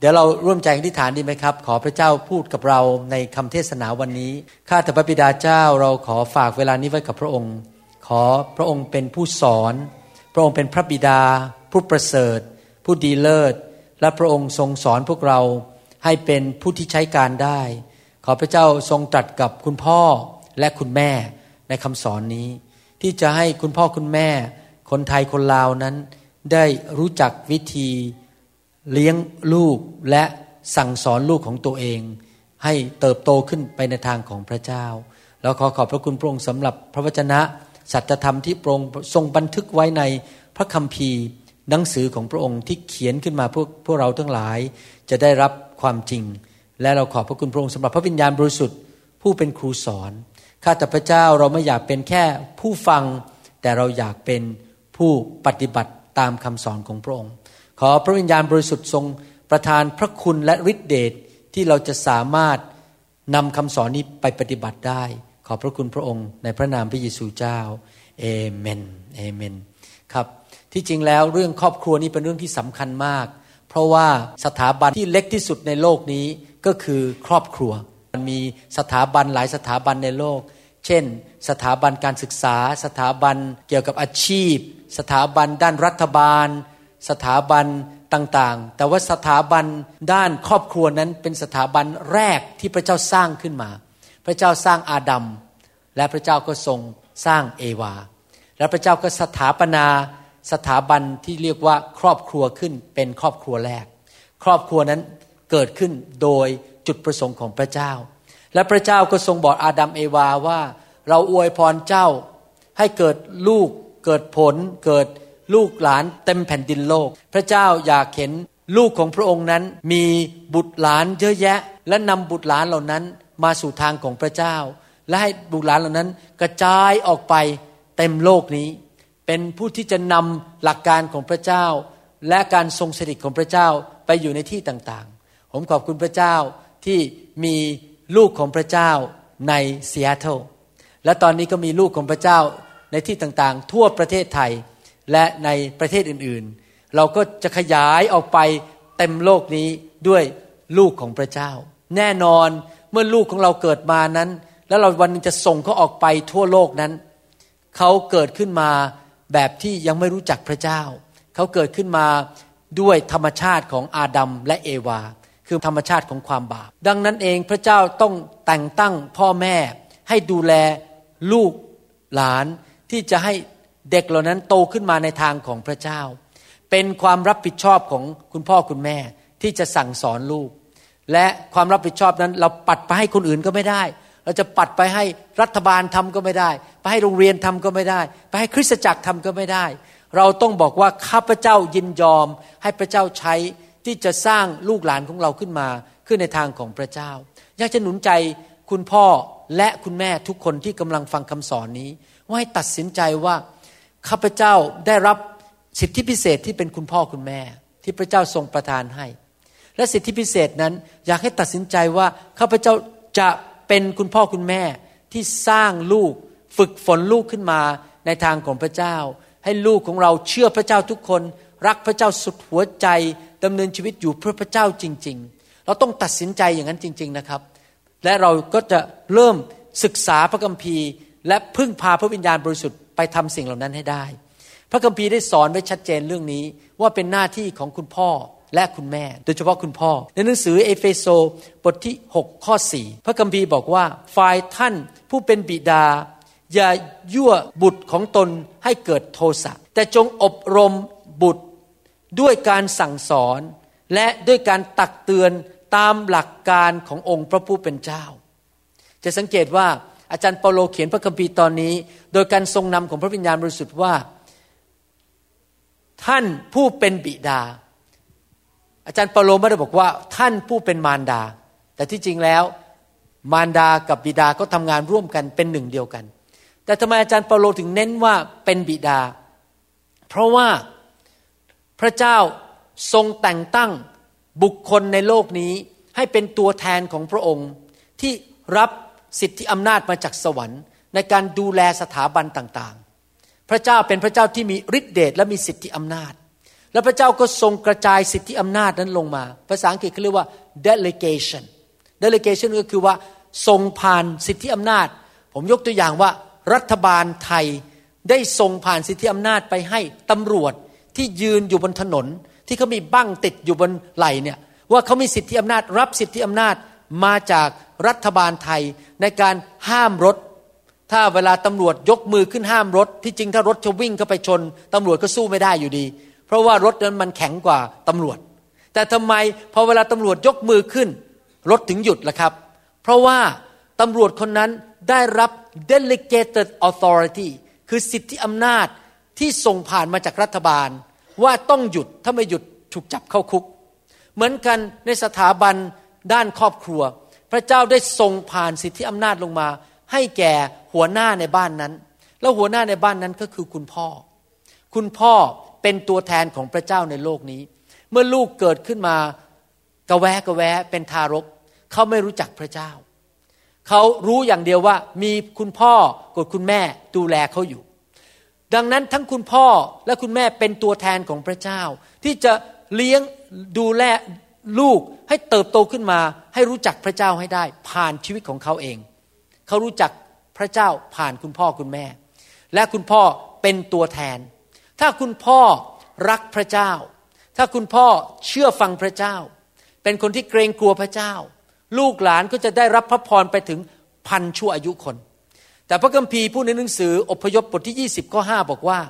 เดี๋ยวเราร่วมใจอธิษฐานดีไหมครับ ขอพระเจ้าพูดกับเราในคำเทศนาวันนี้ ข้าแต่พระบิดาเจ้าเราขอฝากเวลานี้ไว้กับพระองค์ ขอพระองค์เป็นผู้สอน พระองค์เป็นพระบิดา ผู้ประเสริฐ ผู้ดีเลิศ และพระองค์ทรงสอนพวกเราให้เป็นผู้ที่ใช้การได้ ขอพระเจ้าทรงตรัสกับคุณพ่อและคุณแม่ในคำสอนนี้ ที่จะให้คุณพ่อคุณแม่ คนไทยคนลาวนั้น ได้รู้จักวิธี เลี้ยงลูกและสั่งสอนลูกของตัวเอง ให้เติบโตขึ้นไปในทางของพระเจ้า แล้วขอขอบพระคุณพระองค์สำหรับพระวจนะ สัจธรรมที่พระองค์ทรงบันทึกไว้ในพระคัมภีร์หนังสือของพระองค์ที่เขียนขึ้นมาพวกพวกเราทั้งหลายจะได้รับความจริง และเราขอบพระคุณพระองค์สำหรับพระวิญญาณบริสุทธิ์ผู้เป็นครูสอนข้าแต่พระเจ้าเราไม่อยากเป็นแค่ผู้ฟัง แต่เราอยากเป็นผู้ปฏิบัติตามคำสอนของพระองค์ ขอพระวิญญาณบริสุทธิ์ทรงประทานพระคุณและฤทธิเดชที่เราจะสามารถนำคำสอนนี้ไปปฏิบัติได้ ขอพระคุณพระองค์ในพระนามพระเยซูเจ้าเอเมนเอเมนครับที่จริงแล้วเรื่องครอบครัวนี้เป็นเรื่องที่สำคัญมาก เพราะว่าสถาบันที่เล็กที่สุดในโลกนี้ก็คือครอบครัว มันมีสถาบันหลายสถาบันในโลก เช่น สถาบันการศึกษา สถาบันเกี่ยวกับอาชีพ สถาบันด้านรัฐบาล สถาบันต่างๆ แต่ว่าสถาบันด้านครอบครัวนั้นเป็นสถาบันแรกที่พระเจ้าสร้างขึ้นมา พระเจ้าสร้างอาดัม และพระเจ้าก็ทรงสร้างเอวา และพระเจ้าก็สถาปนาสถาบันที่เรียกว่าครอบครัวขึ้นเป็นครอบครัวแรก ครอบครัวนั้นเกิดขึ้นโดยจุดประสงค์ของพระเจ้า และพระเจ้าก็ทรงบอกอาดัมเอวาว่า เราอวยพรเจ้าให้เกิดลูกเกิดผลเกิด ลูกหลานเต็มแผ่นดินโลก พระเจ้าอยากเห็นลูกของพระองค์นั้นมีบุตรหลานเยอะแยะ และนำบุตรหลานเหล่านั้นมาสู่ทางของพระเจ้า และให้บุตรหลานเหล่านั้นกระจายออกไปเต็มโลกนี้ เป็นผู้ที่จะนนำหลักการของพระเจ้า และการทรงสถิตของพระเจ้าไปอยู่ในที่ต่างๆ ผมขอบคุณพระเจ้าที่มีลูกของพระเจ้าในซีแอตเทิลและตอนนี้ก็มีลูกของพระเจ้าในที่ต่างๆ ทั่วประเทศไทย และในประเทศอื่นๆ เราก็จะขยายออกไปเต็มโลกนี้ด้วยลูกของพระเจ้า แน่นอนเมื่อลูกของเราเกิดมานั้น แล้วเราวันนึงจะส่งเขาออกไปทั่วโลกนั้น เขาเกิดขึ้นมาแบบที่ยังไม่รู้จักพระเจ้า เขาเกิดขึ้นมาด้วยธรรมชาติของอาดัมและเอวา คือธรรมชาติของความบาป ดังนั้นเองพระเจ้าต้องแต่งตั้งพ่อแม่ให้ดูแลลูกหลานที่จะให้ เด็กเหล่านั้นโตขึ้นมาในทางของพระเจ้า เป็นความรับผิดชอบของคุณพ่อคุณแม่ที่จะสั่งสอนลูก และความรับผิดชอบนั้นเราปัดไปให้คนอื่นก็ไม่ได้ เราจะปัดไปให้รัฐบาลทำก็ไม่ได้ ไปให้โรงเรียนทำก็ไม่ได้ ไปให้คริสตจักรทำก็ไม่ได้ เราต้องบอกว่าข้าพเจ้ายินยอม ให้พระเจ้าใช้ที่จะสร้างลูกหลานของเราขึ้นมาขึ้นในทางของพระเจ้า อยากจะหนุนใจคุณพ่อและคุณแม่ทุกคนที่กำลังฟังคำสอนนี้ ว่าให้ตัดสินใจว่า ข้าพเจ้าได้รับสิทธิพิเศษที่เป็นคุณพ่อคุณแม่ ที่พระเจ้าทรงประทานให้ และสิทธิพิเศษนั้นอยากให้ตัดสินใจว่าข้าพเจ้าจะเป็นคุณพ่อคุณแม่ที่สร้างลูกฝึกฝนลูกขึ้นมาในทางของพระเจ้า ให้ลูกของเราเชื่อพระเจ้าทุกคน รักพระเจ้าสุดหัวใจดำเนินชีวิตอยู่เพื่อพระเจ้าจริง ๆ เราต้องตัดสินใจอย่างนั้นจริง ๆนะครับ และเราก็จะเริ่มศึกษาพระคัมภีร์ และพึ่งพาพระวิญญาณบริสุทธิ์ ไปทำสิ่งเหล่านั้นให้ได้ พระคัมภีร์ได้สอนไว้ชัดเจนเรื่องนี้ว่าเป็นหน้าที่ของคุณพ่อและคุณแม่ โดยเฉพาะคุณพ่อ ในหนังสือเอเฟโซบทที่ 6 ข้อ 4 พระคัมภีร์บอกว่าฝ่ายท่านผู้เป็นบิดา อย่ายั่วบุตรของตนให้เกิดโทสะแต่จงอบรมบุตรด้วยการสั่งสอน และด้วยการตักเตือนตามหลักการขององค์พระผู้เป็นเจ้า จะสังเกตว่า อาจารย์เปาโลเขียนพระคัมภีร์ตอนนี้ โดยการทรงนำของพระวิญญาณบริสุทธิ์ว่า ท่านผู้เป็นบิดา อาจารย์เปาโลไม่ได้บอกว่า ท่านผู้เป็นมารดา แต่ที่จริงแล้ว มารดากับบิดาก็ทำงานร่วมกันเป็นหนึ่งเดียวกัน แต่ทำไมอาจารย์เปาโลถึงเน้นว่าเป็นบิดา เพราะว่าพระเจ้าทรงแต่งตั้งบุคคลในโลกนี้ให้เป็นตัวแทนของพระองค์ที่รับ สิทธิอำนาจมาจากสวรรค์ ในการดูแลสถาบันต่างๆ พระเจ้าเป็นพระเจ้าที่มีฤทธิเดชและมีสิทธิอำนาจ และพระเจ้าก็ทรงกระจายสิทธิอำนาจนั้นลงมา ภาษาอังกฤษเขาเรียกว่า delegation delegation ก็คือว่าทรงผ่านสิทธิอำนาจ ผมยกตัวอย่างว่ารัฐบาลไทยได้ทรงผ่านสิทธิอำนาจไปให้ตำรวจที่ยืนอยู่บนถนน ที่เขามีบั้งติดอยู่บนไหล่เนี่ยว่าเขามีสิทธิอำนาจรับสิทธิอำนาจมาจาก รัฐบาลไทยในการห้ามรถ ถ้าเวลาตำรวจยกมือขึ้นห้ามรถ ที่จริงถ้ารถจะวิ่งเข้าไปชนตำรวจก็สู้ไม่ได้อยู่ดี เพราะว่ารถนั้นมันแข็งกว่าตำรวจ แต่ทำไมพอเวลาตำรวจยกมือขึ้น รถถึงหยุดล่ะครับ เพราะว่าตำรวจคนนั้นได้รับ delegated authority คือสิทธิอำนาจที่ส่งผ่านมาจากรัฐบาล ว่าต้องหยุดถ้าไม่หยุดถูกจับเข้าคุก เหมือนกันในสถาบันด้านครอบครัว พระเจ้าได้ทรงผ่านสิทธิอำนาจลงมา ให้แก่หัวหน้าในบ้านนั้น แล้วหัวหน้าในบ้านนั้นก็คือคุณพ่อ คุณพ่อเป็นตัวแทนของพระเจ้าในโลกนี้ เมื่อลูกเกิดขึ้นมากระแวะกระแวะเป็นทารก เขาไม่รู้จักพระเจ้า เขารู้อย่างเดียวว่ามีคุณพ่อกับคุณแม่ดูแลเขาอยู่ ดังนั้นทั้งคุณพ่อและคุณแม่เป็นตัวแทนของพระเจ้า ที่จะเลี้ยงดูแล ลูกให้เติบโตขึ้นมา ให้รู้จักพระเจ้าให้ได้ ผ่านชีวิตของเขาเอง เขารู้จักพระเจ้าผ่านคุณพ่อคุณแม่ และคุณพ่อเป็นตัวแทน ถ้าคุณพ่อรักพระเจ้า ถ้าคุณพ่อเชื่อฟังพระเจ้า เป็นคนที่เกรงกลัวพระเจ้า ลูกหลานก็จะได้รับพระพรไปถึงพันชั่วอายุคน แต่พระคัมภีร์พูดในหนังสืออพยพบทที่ 20ข้อ5บอกว่า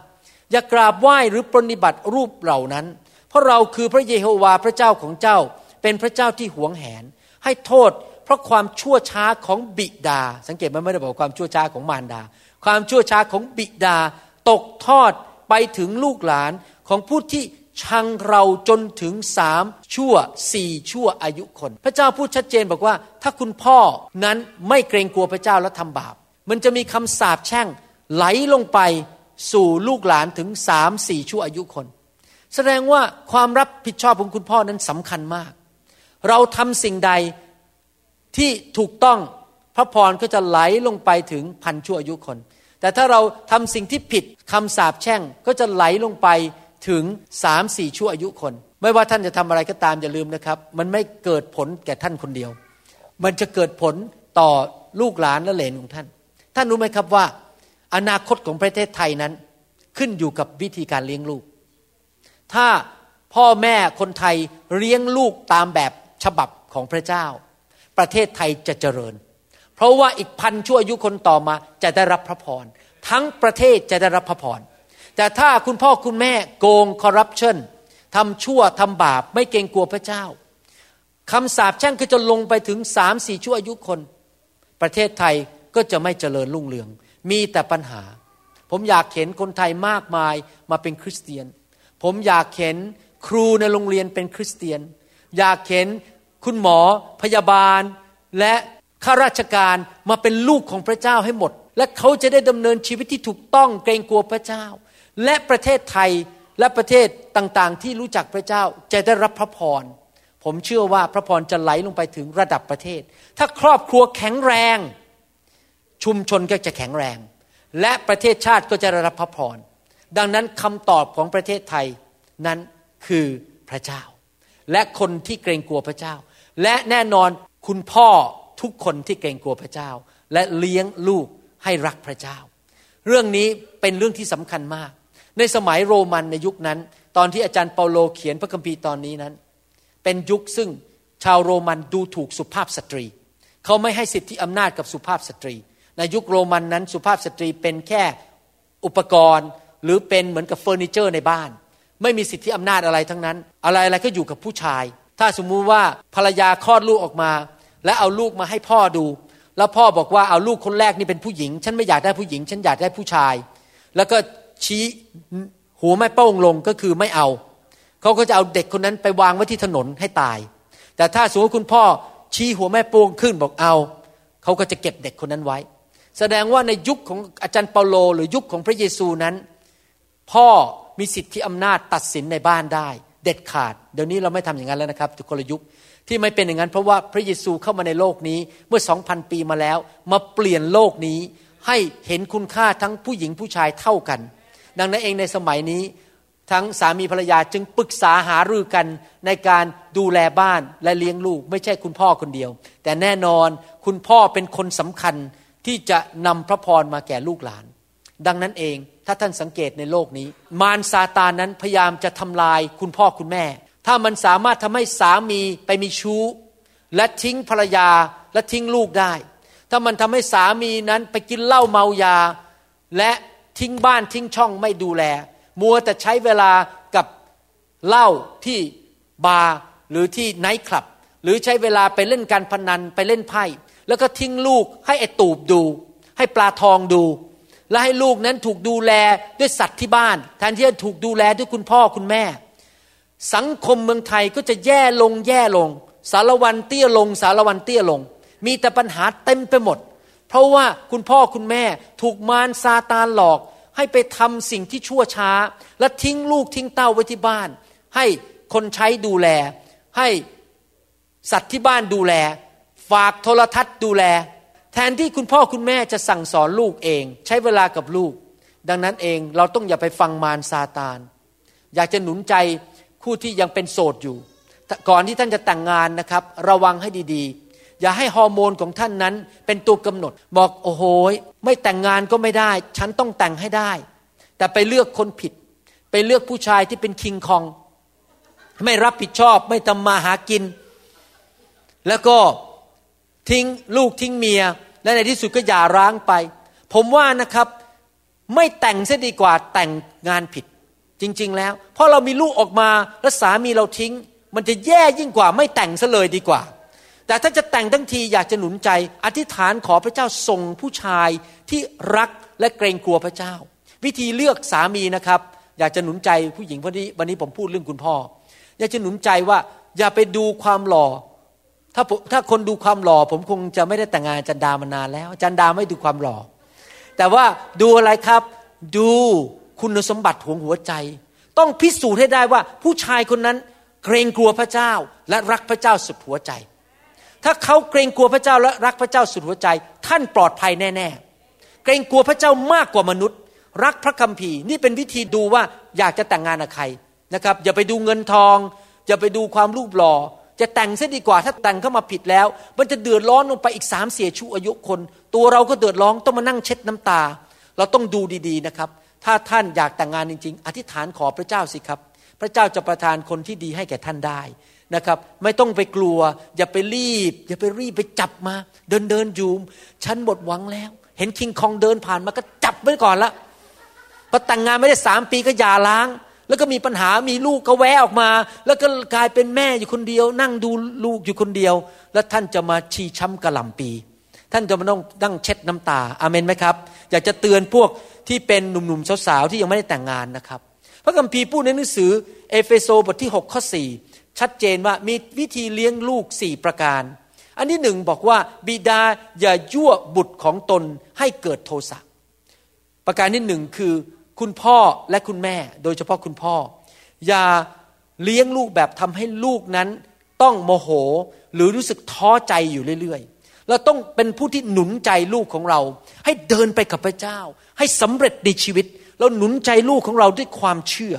อย่ากราบไหว้หรือปรนิบัติรูปเหล่านั้น เพราะเราคือพระเยโฮวาพระเจ้าของเจ้า เป็นพระเจ้าที่หวงแหน ให้โทษ เพราะความชั่วช้าของบิดา สังเกตมันไม่ได้บอกความชั่วช้าของมารดา ความชั่วช้าของบิดา ตกทอดไปถึงลูกหลานของผู้ที่ชังเราจนถึงสามชั่วสี่ชั่วอายุคน พระเจ้าพูดชัดเจนบอกว่า ถ้าคุณพ่อนั้นไม่เกรงกลัวพระเจ้าและทำบาป มันจะมีคำสาปแช่งไหลลงไปสู่ลูกหลานถึงสามสี่ชั่วอายุคน แสดงว่าความรับผิดชอบของคุณพ่อนั้นสำคัญมาก เราทำสิ่งใดที่ถูกต้องพระพรก็จะไหลลงไปถึงพันชั่วอายุคน แต่ถ้าเราทำสิ่งที่ผิดคำสาปแช่งก็จะไหลลงไปถึงสามสี่ชั่วอายุคน ไม่ว่าท่านจะทำอะไรก็ตามอย่าลืมนะครับ มันไม่เกิดผลแก่ท่านคนเดียว มันจะเกิดผลต่อลูกหลานและเหลนของท่าน ท่านรู้ไหมครับว่า อนาคตของประเทศไทยนั้นขึ้นอยู่กับวิธีการเลี้ยงลูก ถ้าพ่อแม่คนไทยเลี้ยงลูกตามแบบฉบับของพระเจ้า ประเทศไทยจะเจริญ เพราะว่าอีกพันชั่วอายุคนต่อมาจะได้รับพระพรทั้งประเทศจะได้รับพระพรแต่ถ้าคุณพ่อคุณแม่โกงคอร์รัปชันทำชั่วทำบาปไม่เกรงกลัวพระเจ้าคำสาปแช่งก็จะลงไปถึงสามสี่ชั่วอายุคน ประเทศไทยก็จะไม่เจริญรุ่งเรือง มีแต่ปัญหา ผมอยากเห็นคนไทยมากมายมาเป็นคริสเตียน ผมอยากเห็นครูในโรงเรียนเป็นคริสเตียน อยากเห็นคุณหมอพยาบาล และข้าราชการมาเป็นลูกของพระเจ้าให้หมด และเขาจะได้ดำเนินชีวิตที่ถูกต้องเกรงกลัวพระเจ้า และประเทศไทยและประเทศต่างๆ ที่รู้จักพระเจ้าจะได้รับพระพรผมเชื่อว่าพระพรจะไหลลงไปถึงระดับประเทศ ถ้าครอบครัวแข็งแรง ชุมชนก็จะแข็งแรง และประเทศชาติก็จะได้รับพระพร ดังนั้นคำตอบของประเทศไทยนั้นคือพระเจ้า และคนที่เกรงกลัวพระเจ้า และแน่นอนคุณพ่อทุกคนที่เกรงกลัวพระเจ้า และเลี้ยงลูกให้รักพระเจ้า เรื่องนี้เป็นเรื่องที่สำคัญมาก ในสมัยโรมันในยุคนั้น ตอนที่อาจารย์เปาโลเขียนพระคัมภีร์ตอนนี้นั้น เป็นยุคซึ่งชาวโรมันดูถูกสุภาพสตรี เขาไม่ให้สิทธิอำนาจกับสุภาพสตรี ในยุคโรมันนั้นสุภาพสตรีเป็นแค่อุปกรณ์ หรือเป็นเหมือนกับเฟอร์นิเจอร์ในบ้าน ไม่มีสิทธิอำนาจอะไรทั้งนั้น อะไรอะไรก็อยู่กับผู้ชาย ถ้าสมมุติว่าภรรยาคลอดลูกออกมา และเอาลูกมาให้พ่อดู แล้วพ่อบอกว่าเอาลูกคนแรกนี่เป็นผู้หญิง ฉันไม่อยากได้ผู้หญิง ฉันอยากได้ผู้ชาย แล้วก็ชี้หัวแม่โป้งลงก็คือไม่เอา เขาก็จะเอาเด็กคนนั้นไปวางไว้ที่ถนนให้ตาย แต่ถ้าสมมติคุณพ่อชี้หัวแม่โป้งขึ้นบอกเอา เขาก็จะเก็บเด็กคนนั้นไว้ แสดงว่าในยุคของอาจารย์เปาโล หรือยุคของพระเยซูนั้น พ่อมีสิทธิอำนาจตัดสินในบ้านได้ เด็ดขาด เดี๋ยวนี้เราไม่ทำอย่างนั้นแล้วนะครับทุกคนยุคที่ไม่เป็นอย่างนั้น เพราะว่าพระเยซูเข้ามาในโลกนี้เมื่อสองพันปีมาแล้ว มาเปลี่ยนโลกนี้ให้เห็นคุณค่าทั้งผู้หญิงผู้ชายเท่ากัน ดังนั้นเองในสมัยนี้ทั้งสามีภรรยาจึงปรึกษาหารือกันในการดูแลบ้านและเลี้ยงลูก ไม่ใช่คุณพ่อคนเดียว แต่แน่นอนคุณพ่อเป็นคนสำคัญที่จะนำพระพรมาแก่ลูกหลาน ดังนั้นเอง ถ้าท่านสังเกตในโลกนี้ มารซาตานนั้นพยายามจะทำลายคุณพ่อคุณแม่ ถ้ามันสามารถทำให้สามีไปมีชู้ และทิ้งภรรยาและทิ้งลูกได้ ถ้ามันทำให้สามีนั้นไปกินเหล้าเมายา และทิ้งบ้านทิ้งช่องไม่ดูแล มัวแต่ใช้เวลากับเหล้าที่บาร์หรือที่ไนท์คลับ หรือใช้เวลาไปเล่นการพนันไปเล่นไพ่ แล้วก็ทิ้งลูกให้ไอตูบดู ให้ปลาทองดู และให้ลูกนั้นถูกดูแลด้วยสัตว์ที่บ้าน แทนที่จะถูกดูแลด้วยคุณพ่อคุณแม่ สังคมเมืองไทยก็จะแย่ลงแย่ลง สารวันเตี้ยลง สารวันเตี้ยลง มีแต่ปัญหาเต็มไปหมด เพราะว่าคุณพ่อคุณแม่ถูกมารซาตานหลอก ให้ไปทำสิ่งที่ชั่วช้า และทิ้งลูกทิ้งเต้าไว้ที่บ้าน ให้คนใช้ดูแล ให้สัตว์ที่บ้านดูแล ฝากโทรทัศน์ดูแล แทนที่คุณพ่อคุณแม่จะสั่งสอนลูกเอง ใช้เวลากับลูก ดังนั้นเองเราต้องอย่าไปฟังมารซาตาน อยากจะหนุนใจคู่ที่ยังเป็นโสดอยู่ ก่อนที่ท่านจะแต่งงานนะครับ ระวังให้ดีๆ อย่าให้ฮอร์โมนของท่านนั้นเป็นตัวกำหนด บอกโอ้โหไม่แต่งงานก็ไม่ได้ ฉันต้องแต่งให้ได้ แต่ไปเลือกคนผิด ไปเลือกผู้ชายที่เป็นคิงคอง ไม่รับผิดชอบไม่ทำมาหากิน แล้วก็ ทิ้งลูกทิ้งเมีย และในที่สุดก็หย่าร้างไป ผมว่านะครับไม่แต่งเสียดีกว่าแต่งงานผิดจริง ๆ แล้วเพราะเรามีลูกออกมาแล้วสามีเราทิ้ง มันจะแย่ยิ่งกว่าไม่แต่งซะเลยดีกว่า แต่ถ้าจะแต่งทั้งทีอยากจะหนุนใจ อธิษฐานขอพระเจ้าส่งผู้ชายที่รักและเกรงกลัวพระเจ้า วิธีเลือกสามีนะครับ อยากจะหนุนใจผู้หญิงวันนี้วันนี้ผมพูดเรื่องคุณพ่อ อยากจะหนุนใจว่าอย่าไปดูความหล่อ ถ้าถ้าคนดูความหล่อ ผมคงจะไม่ได้แต่งงานจันดามานานแล้ว จันดาไม่ดูความหล่อ แต่ว่าดูอะไรครับ ดูคุณสมบัติของหัวใจ ต้องพิสูจน์ให้ได้ว่าผู้ชายคนนั้นเกรงกลัวพระเจ้าและรักพระเจ้าสุดหัวใจ ถ้าเขาเกรงกลัวพระเจ้าและรักพระเจ้าสุดหัวใจ ท่านปลอดภัยแน่ ๆ เกรงกลัวพระเจ้ามากกว่ามนุษย์ รักพระคัมภีร์นี่เป็นวิธีดูว่าอยากจะแต่งงานกับใครนะครับ อย่าไปดูเงินทอง อย่าไปดูความรูปหล่อ จะแต่งซะดีกว่า ถ้าแต่งเข้ามาผิดแล้ว มันจะเดือดร้อนลงไปอีกสามเสียชูอายุคน ตัวเราก็เดือดร้อนต้องมานั่งเช็ดน้ำตา เราต้องดูดีๆนะครับ ถ้าท่านอยากแต่งงานจริง ๆ อธิษฐานขอพระเจ้าสิครับ พระเจ้าจะประทานคนที่ดีให้แก่ท่านได้นะครับ ไม่ต้องไปกลัว อย่าไปรีบ อย่าไปรีบไปจับมา เดินเดินอยู่ฉันหมดหวังแล้ว เห็นคิงคองเดินผ่านมาก็จับไว้ก่อนละพอแต่งงานไม่ได้สามปีก็หย่าล้าง แล้วก็มีปัญหามีลูกก็แวะออกมา แล้วก็กลายเป็นแม่อยู่คนเดียว นั่งดูลูกอยู่คนเดียว แล้วท่านจะมาชีช้ำกระหล่ำปี ท่านจะมาต้องนั่งเช็ดน้ำตาอาเมนไหมครับ อยากจะเตือนพวกที่เป็นหนุ่มๆสาวๆที่ยังไม่ได้แต่งงานนะครับ พระคัมภีร์พูดในหนังสือ เอเฟโซบทที่6ข้อ4ชัดเจนว่ามีวิธีเลี้ยงลูกสี่ประการ อันที่หนึ่งบอกว่าบิดาอย่ายั่วบุตรของตนให้เกิดโทสะประการที่หนึ่งคือ คุณพ่อและคุณแม่ โดยเฉพาะคุณพ่อ อย่าเลี้ยงลูกแบบทำให้ลูกนั้น ต้องโมโหหรือรู้สึกท้อใจอยู่เรื่อยๆ เราต้องเป็นผู้ที่หนุนใจลูกของเรา ให้เดินไปกับพระเจ้า ให้สำเร็จในชีวิตเราหนุนใจลูกของเราด้วยความเชื่อ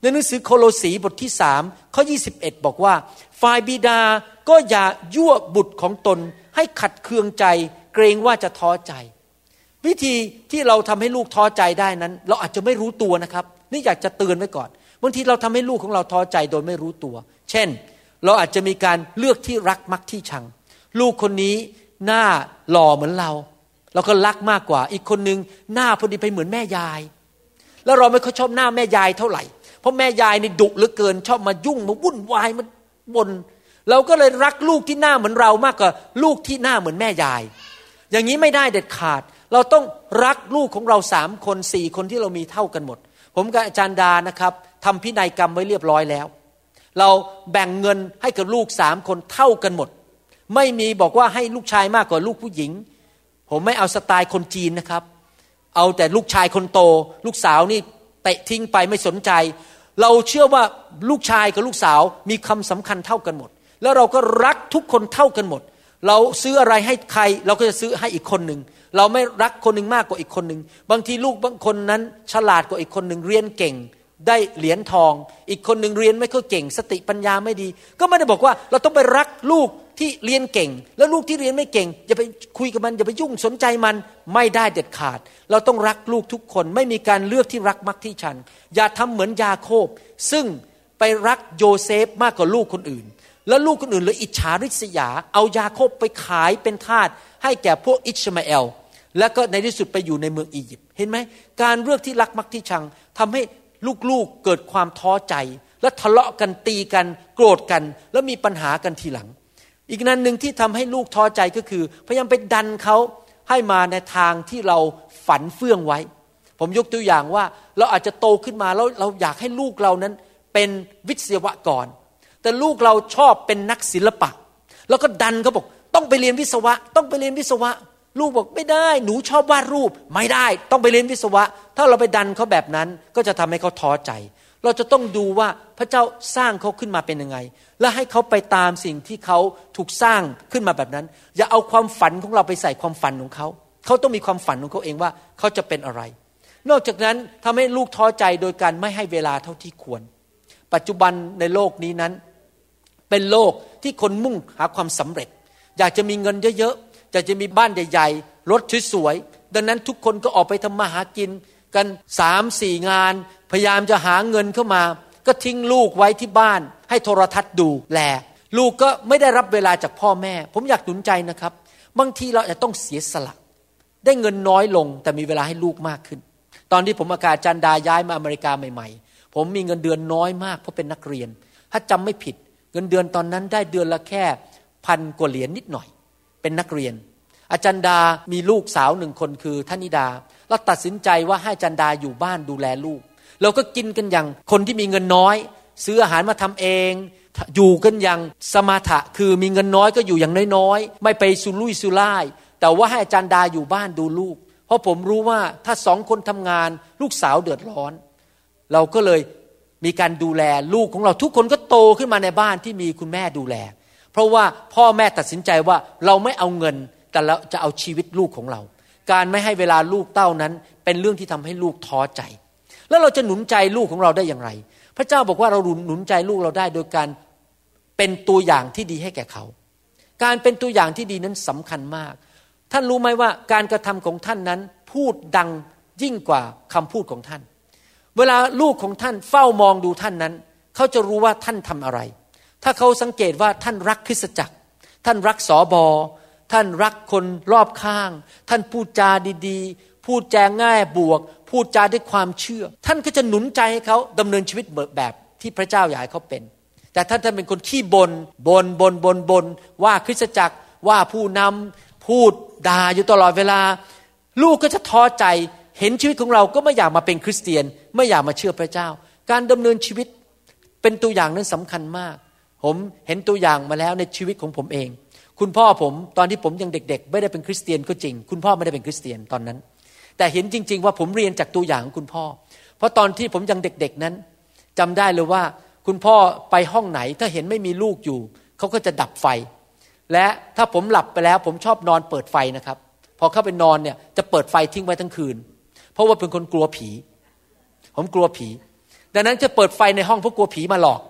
ในหนังสือโคโลสีบทที่สามข้อ 21 บอกว่าฝ่ายบิดาก็อย่ายั่วบุตรของตน ให้ขัดเคืองใจ เกรงว่าจะท้อใจ วิธีที่เราทำให้ลูกท้อใจได้นั้น เราอาจจะไม่รู้ตัวนะครับ นี่อยากจะเตือนไว้ก่อนบางทีเราทำให้ลูกของเราท้อใจโดยไม่รู้ตัว เช่น เราอาจจะมีการเลือกที่รักมักที่ชัง ลูกคนนี้หน้าหล่อเหมือนเรา เราก็รักมากกว่า อีกคนนึงหน้าพอดีไปเหมือนแม่ยาย แล้วเราไม่ค่อยชอบหน้าแม่ยายเท่าไหร่ เพราะแม่ยายนี่ดุเหลือเกิน ชอบมายุ่งมาวุ่นวายมันบนเราก็เลยรักลูกที่หน้าเหมือนเรามากกว่าลูกที่หน้าเหมือนแม่ยาย อย่างนี้ไม่ได้เด็ดขาด เราต้องรักลูกของเราสามคนสี่คนที่เรามีเท่ากันหมด ผมกับอาจารย์ดานะครับทำพินัยกรรมไว้เรียบร้อยแล้ว เราแบ่งเงินให้กับลูกสามคนเท่ากันหมด ไม่มีบอกว่าให้ลูกชายมากกว่าลูกผู้หญิง ผมไม่เอาสไตล์คนจีนนะครับ เอาแต่ลูกชายคนโต ลูกสาวนี่เตะทิ้งไปไม่สนใจ เราเชื่อว่าลูกชายกับลูกสาวมีคำสำคัญเท่ากันหมด แล้วเราก็รักทุกคนเท่ากันหมด เราซื้ออะไรให้ใครเราก็จะซื้อให้อีกคนหนึ่ง เราไม่รักคนหนึ่งมากกว่าอีกคนหนึ่งบางทีลูกบางคนนั้น ฉลาดกว่าอีกคนหนึ่งเรียนเก่ง ได้เหรียญทอง อีกคนหนึ่งเรียนไม่ค่อยเก่ง สติปัญญาไม่ดี ก็ไม่ได้บอกว่าเราต้องไปรักลูกที่เรียนเก่ง แล้วลูกที่เรียนไม่เก่งอย่าไปคุยกับมันอย่าไปยุ่งสนใจมันไม่ได้เด็ดขาด เราต้องรักลูกทุกคน ไม่มีการเลือกที่รักมักที่ชันอย่าทำเหมือนยาโคบ ซึ่งไปรักโยเซฟมากกว่าลูกคนอื่น แล้วลูกคนอื่นเลยอิจฉาริษยา เอายาโคบไปขายเป็นทาสให้แก่พวกอิชมาเอล แล้วก็ในที่สุดไปอยู่ในเมืองอียิปต์เห็นไหมการเลือกที่รักมักที่ชังทำให้ลูกๆเกิดความท้อใจ และทะเลาะกันตีกันโกรธกัน แล้วมีปัญหากันทีหลัง อีกนั้นหนึ่งที่ทำให้ลูกท้อใจก็คือ พยายามไปดันเขาให้มาในทางที่เราฝันเฟื่องไว้ ผมยกตัวอย่างว่าเราอาจจะโตขึ้นมาแล้วเราอยากให้ลูกเรานั้นเป็นวิศวกร แต่ลูกเราชอบเป็นนักศิลปะ แล้วก็ดันเขาบอกต้องไปเรียนวิศวะ ต้องไปเรียนวิศวะ ลูกบอกไม่ได้ หนูชอบวาดรูปไม่ได้ ต้องไปเรียนวิศวะ ถ้าเราไปดันเขาแบบนั้นก็จะทำให้เขาท้อใจ เราจะต้องดูว่าพระเจ้าสร้างเขาขึ้นมาเป็นยังไง และให้เขาไปตามสิ่งที่เขาถูกสร้างขึ้นมาแบบนั้น อย่าเอาความฝันของเราไปใส่ความฝันของเขาเขาต้องมีความฝันของเขาเองว่าเขาจะเป็นอะไร นอกจากนั้นทำให้ลูกท้อใจโดยการไม่ให้เวลาเท่าที่ควร ปัจจุบันในโลกนี้นั้น เป็นโลกที่คนมุ่งหาความสำเร็จ อยากจะมีเงินเยอะ จะจะมีบ้านใหญ่ๆรถสวยๆดังนั้นทุกคนก็ออกไปทำมาหากินกันสามสี่งาน พยายามจะหาเงินเข้ามา ก็ทิ้งลูกไว้ที่บ้าน ให้โทรทัศน์ดูแล ลูกก็ไม่ได้รับเวลาจากพ่อแม่ ผมอยากหนุนใจนะครับ บางทีเราจะต้องเสียสละ ได้เงินน้อยลง แต่มีเวลาให้ลูกมากขึ้น ตอนที่ผมอากาศจันดาย้ายมาอเมริกาใหม่ๆ ผมมีเงินเดือนน้อยมากเพราะเป็นนักเรียน ถ้าจำไม่ผิด เงินเดือนตอนนั้นได้เดือนละแค่พันกว่าเหรียญนนิดหน่อย เป็นนักเรียน อาจารย์ดามีลูกสาวหนึ่งคนคือท่านิดา เราตัดสินใจว่าให้อาจารย์ดาอยู่บ้านดูแลลูก เราก็กินกันอย่างคนที่มีเงินน้อย ซื้ออาหารมาทำเอง อยู่กันอย่างสมาถะคือมีเงินน้อยก็อยู่อย่างน้อยๆ ไม่ไปสุรุ่ยสุร่าย แต่ว่าให้อาจารย์ดาอยู่บ้านดูลูก เพราะผมรู้ว่าถ้าสองคนทำงานลูกสาวเดือดร้อน เราก็เลยมีการดูแลลูกของเราทุกคนก็โตขึ้นมาในบ้านที่มีคุณแม่ดูแล เพราะว่าพ่อแม่ตัดสินใจว่าเราไม่เอาเงินแต่เราจะเอาชีวิตลูกของเรา การไม่ให้เวลาลูกเต้านั้น เป็นเรื่องที่ทำให้ลูกท้อใจ แล้วเราจะหนุนใจลูกของเราได้อย่างไร พระเจ้าบอกว่าเราหนุนใจลูกเราได้โดยการเป็นตัวอย่างที่ดีให้แก่เขา การเป็นตัวอย่างที่ดีนั้นสำคัญมาก ท่านรู้ไหมว่าการกระทำของท่านนั้น พูดดังยิ่งกว่าคำพูดของท่าน เวลาลูกของท่านเฝ้ามองดูท่านนั้น เขาจะรู้ว่าท่านทำอะไร ถ้าเขาสังเกตว่าท่านรักคริสตจักร ท่านรักสอบอ ท่านรักคนรอบข้าง ท่านพูดจาดีๆ พูดแจงง่ายบวก พูดจาด้วยความเชื่อ ท่านก็จะหนุนใจให้เขาดำเนินชีวิตแบบที่พระเจ้าอยากให้เขาเป็น แต่ท่านท่านเป็นคนขี้บนบนบนบนบนว่าคริสตจักรว่าผู้นำพูดด่าอยู่ตลอดเวลา ลูกก็จะท้อใจเห็นชีวิตของเราก็ไม่อยากมาเป็นคริสเตียน ไม่อยากมาเชื่อพระเจ้า การดำเนินชีวิตเป็นตัวอย่างนั้นสำคัญมาก ผมเห็นตัวอย่างมาแล้วในชีวิตของผมเอง คุณพ่อผมตอนที่ผมยังเด็ก ๆ ไม่ได้เป็นคริสเตียนก็จริง คุณพ่อไม่ได้เป็นคริสเตียนตอนนั้น แต่เห็นจริง ๆ ว่าผมเรียนจากตัวอย่างของคุณพ่อ เพราะตอนที่ผมยังเด็ก ๆนั้นจำได้เลยว่า คุณพ่อไปห้องไหนถ้าเห็นไม่มีลูกอยู่เขาก็จะดับไฟ และถ้าผมหลับไปแล้ว ผมชอบนอนเปิดไฟนะครับ พอเข้าไปนอนเนี่ยจะเปิดไฟทิ้งไว้ทั้งคืน เพราะว่าเป็นคนกลัวผี ผมกลัวผี ดังนั้นจะเปิดไฟในห้องเพราะกลัวผีมาหลอก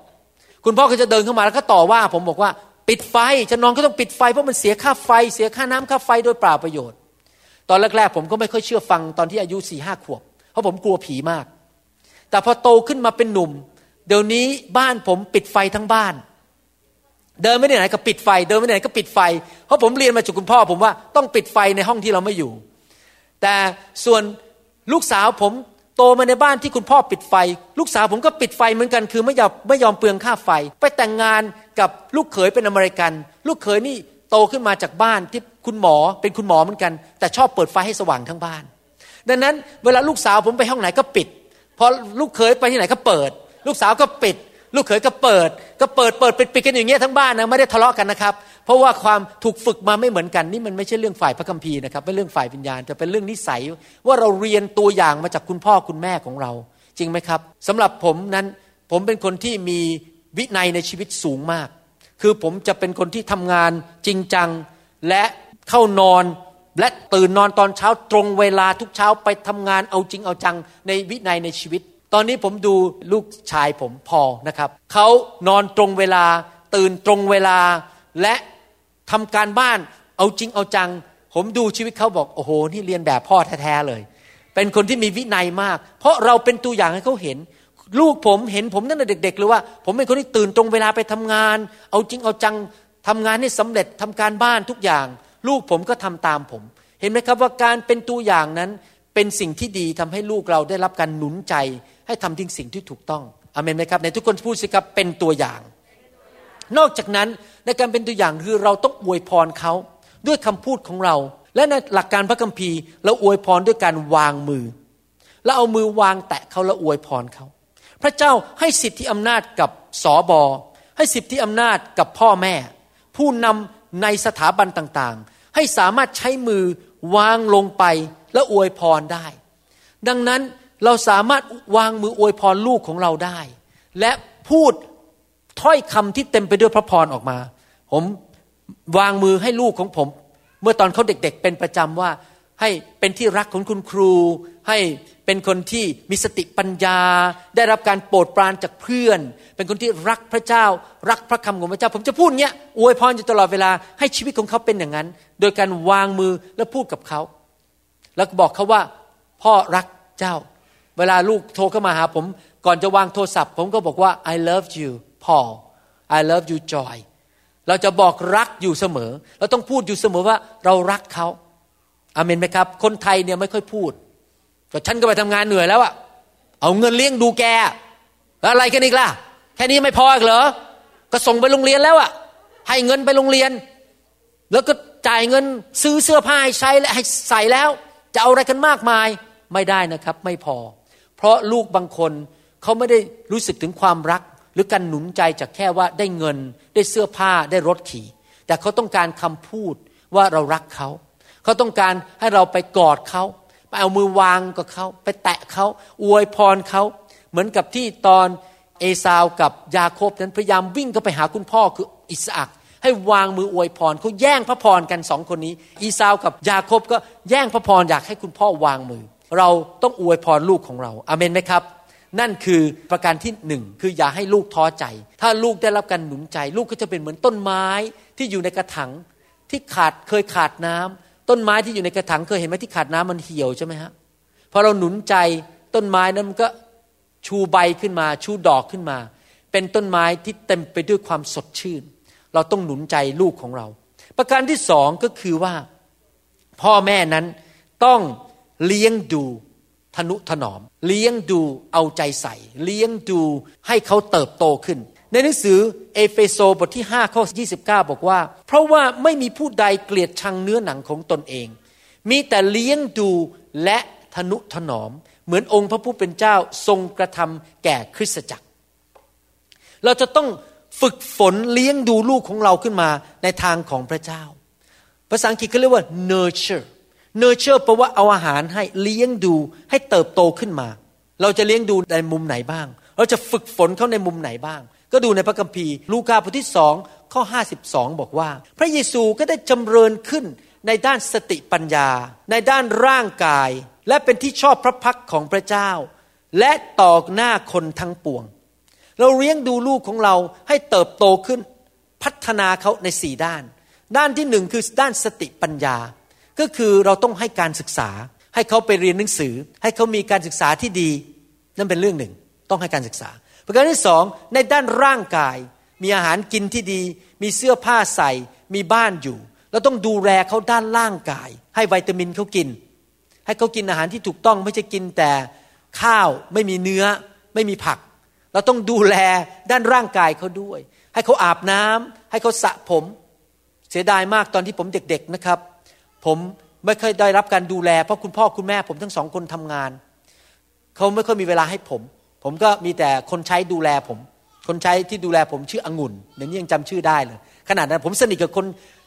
คุณพ่อก็จะเดินเข้ามาแล้วก็ต่อว่า ผมบอกว่า ปิดไฟจะนอนก็ต้องปิดไฟเพราะมันเสียค่าไฟ เสียค่าน้ำค่าไฟโดยเปล่าประโยชน์ ตอนแรกๆผมก็ไม่ค่อยเชื่อฟังตอนที่อายุสี่ห้าขวบ เพราะผมกลัวผีมาก แต่พอโตขึ้นมาเป็นหนุ่ม เดี๋ยวนี้บ้านผมปิดไฟทั้งบ้าน เดินไม่ได้ไหนก็ปิดไฟ เดินไม่ได้ไหนก็ปิดไฟ เพราะผมเรียนมาจากคุณพ่อ ผมว่าต้องปิดไฟในห้องที่เราไม่อยู่ แต่ส่วนลูกสาวผม โตมาในบ้านที่คุณพ่อปิดไฟ ลูกสาวผมก็ปิดไฟเหมือนกัน คือไม่ยอมไม่ยอมเปลืองค่าไฟ ไปแต่งงานกับลูกเขยเป็นอเมริกัน ลูกเขยนี่โตขึ้นมาจากบ้านที่คุณหมอเป็นคุณหมอเหมือนกัน แต่ชอบเปิดไฟให้สว่างทั้งบ้าน ดังนั้นเวลาลูกสาวผมไปห้องไหนก็ปิดพอลูกเขยไปที่ไหนก็เปิด ลูกสาวก็ปิด ลูกเขยก็เปิด ก็เปิดเปิดปิดปิดกันอย่างเงี้ยทั้งบ้านนะไม่ได้ทะเลาะกันนะครับ เพราะว่าความถูกฝึกมาไม่เหมือนกันนี่มันไม่ใช่เรื่องฝ่ายพระคัมภีร์นะครับเป็นเรื่องฝ่ายวิญญาณแต่เป็นเรื่องนิสัยว่าเราเรียนตัวอย่างมาจากคุณพ่อคุณแม่ของเรา จริงไหมครับสำหรับผมนั้นผมเป็นคนที่มีวินัยในชีวิตสูงมาก คือผมจะเป็นคนที่ทำงานจริงจังและเข้านอนและตื่นนอนตอนเช้าตรงเวลาทุกเช้าไปทำงานเอาจริงเอาจังในวินัยในชีวิต ตอนนี้ผมดูลูกชายผมพอนะครับ เขานอนตรงเวลา ตื่นตรงเวลา และทำการบ้านเอาจริงเอาจัง ผมดูชีวิตเขาบอก โอ้โห นี่เรียนแบบพ่อแท้ๆเลย เป็นคนที่มีวินัยมาก เพราะเราเป็นตัวอย่างให้เขาเห็น ลูกผมเห็นผมตั้งแต่เด็ก ๆ เลยว่า ผมเป็นคนที่ตื่นตรงเวลาไปทำงาน เอาจริงเอาจังทำงานให้สำเร็จทำการบ้านทุกอย่าง ลูกผมก็ทำตามผม เห็นไหมครับว่าการเป็นตัวอย่างนั้นเป็นสิ่งที่ดีทำให้ลูกเราได้รับการหนุนใจ ให้ทำทิ้งสิ่งที่ถูกต้องอเมนไหมครับในทุกคนพูดสิครับเป็นตัวอย่าง นอกจากนั้นในการเป็นตัวอย่างคือเราต้องอวยพรเขาด้วยคำพูดของเรา และในหลักการพระคัมภีร์ เราอวยพรด้วยการวางมือแล้วเอามือวางแตะเขาแล้วอวยพรเขา พระเจ้าให้สิทธิอำนาจกับสอบอให้สิทธิอำนาจกับพ่อแม่ ผู้นำในสถาบันต่างๆ ให้สามารถใช้มือวางลงไปและอวยพรได้ ดังนั้น เราสามารถวางมืออวยพรลูกของเราได้ และพูดถ้อยคำที่เต็มไปด้วยพระพรออกมา ผมวางมือให้ลูกของผม เมื่อตอนเขาเด็ก ๆ เป็นประจำว่าให้เป็นที่รักของคุณครู ให้เป็นคนที่มีสติปัญญา ได้รับการโปรดปรานจากเพื่อน เป็นคนที่รักพระเจ้า รักพระคำของพระเจ้า ผมจะพูดเงี้ยอวยพรอยู่ตลอดเวลาให้ชีวิตของเขาเป็นอย่างนั้น โดยการวางมือแล้วพูดกับเขา แล้วบอกเขาว่า พ่อรักเจ้า เวลาลูกโทรเข้ามาหาผม ก่อนจะวางโทรศัพท์ ผมก็บอกว่า I love you Paul I love you Joy เราจะบอกรักอยู่เสมอ เราต้องพูดอยู่เสมอว่าเรารักเขาอาเมนไหมครับ คนไทยเนี่ยไม่ค่อยพูดก็ฉันก็ไปทำงานเหนื่อยแล้วอะเอาเงินเลี้ยงดูแกแล้วอะไรกันอีกล่ะ แค่นี้ไม่พออีกเหรอ ก็ส่งไปโรงเรียนแล้วอะให้เงินไปโรงเรียน แล้วก็จ่ายเงินซื้อเสื้อผ้าให้ใช้และให้ใส่แล้ว จะเอาอะไรกันมากมาย ไม่ได้นะครับ ไม่พอ ราะลูกบางคนเขาไม่ได้รู้สึกถึงความรัก หรือการหนุนใจจากแค่ว่าได้เงิน ได้เสื้อผ้าได้รถขี่ แต่เขาต้องการคำพูดว่าเรารักเขา เขาต้องการให้เราไปกอดเขาไปเอามือวางกับเขาไปแตะเขาอวยพรเขาเหมือนกับที่ตอนเอซาวกับยาโคบนั้นพยายามวิ่งเข้าไปหาคุณพ่อคืออิสอักให้วางมืออวยพรเขาแย่งพระพรกันสองคนนี้ อีซาวกับยาโคบก็แย่งพระพรอยากให้คุณพ่อวางมือ เราต้องอวยพรลูกของเราอาเมนไหมครับ นั่นคือประการที่หนึ่งคืออย่าให้ลูกท้อใจ ถ้าลูกได้รับการหนุนใจ ลูกก็จะเป็นเหมือนต้นไม้ที่อยู่ในกระถางที่ขาดเคยขาดน้ำต้นไม้ที่อยู่ในกระถางเคยเห็นไหมที่ขาดน้ำมันเหี่ยวใช่ไหมฮะพอเราหนุนใจต้นไม้นั้นมันก็ชูใบขึ้นมา ชูดอกขึ้นมา เป็นต้นไม้ที่เต็มไปด้วยความสดชื่น เราต้องหนุนใจลูกของเรา ประการที่สองก็คือว่า พ่อแม่นั้นต้อง เลี้ยงดูทนุถนอม เลี้ยงดูเอาใจใส่ เลี้ยงดูให้เขาเติบโตขึ้น ในหนังสือเอเฟโซบทที่ 5 ข้อ 29 บอกว่า เพราะว่าไม่มีผู้ใดเกลียดชังเนื้อหนังของตนเอง มีแต่เลี้ยงดูและทนุถนอม เหมือนองค์พระผู้เป็นเจ้าทรงกระทำแก่คริสตจักร เราจะต้องฝึกฝนเลี้ยงดูลูกของเราขึ้นมาในทางของพระเจ้า ภาษาอังกฤษเขาเรียกว่า nurture nurture แปลว่าเอาอาหารให้เลี้ยงดูให้เติบโตขึ้นมา เราจะเลี้ยงดูในมุมไหนบ้าง เราจะฝึกฝนเขาในมุมไหนบ้าง ก็ดูในพระคัมภีร์ ลูกาบทที่สองข้อ 52 บอกว่า พระเยซูก็ได้จำเริญขึ้นในด้านสติปัญญา ในด้านร่างกาย และเป็นที่ชอบพระพักของพระเจ้า และต่อหน้าคนทั้งปวง เราเลี้ยงดูลูกของเราให้เติบโตขึ้น พัฒนาเขาในสี่ด้าน ด้านที่หนึ่งคือด้านสติปัญญา ก็คือเราต้องให้การศึกษา ให้เขาไปเรียนหนังสือ ให้เขามีการศึกษาที่ดี นั่นเป็นเรื่องหนึ่ง ต้องให้การศึกษา ประการที่สองในด้านร่างกาย มีอาหารกินที่ดี มีเสื้อผ้าใส่ มีบ้านอยู่เราต้องดูแลเขาด้านร่างกาย ให้วิตามินเขากิน ให้เขากินอาหารที่ถูกต้องไม่ใช่กินแต่ข้าวไม่มีเนื้อไม่มีผัก เราต้องดูแลด้านร่างกายเขาด้วย ให้เขาอาบน้ำให้เขาสระผม เสียดายมากตอนที่ผมเด็ก ๆนะครับ ผมไม่เคยได้รับการดูแล เพราะคุณพ่อคุณแม่ ผมทั้งสองคนทำงาน เขาไม่ค่อยมีเวลาให้ผม ผมก็มีแต่คนใช้ดูแลผม คนใช้ที่ดูแลผมชื่อองุ่นเดี๋ยวนี้ยังจำชื่อได้เลย ขนาดนั้นผมสนิทกับคน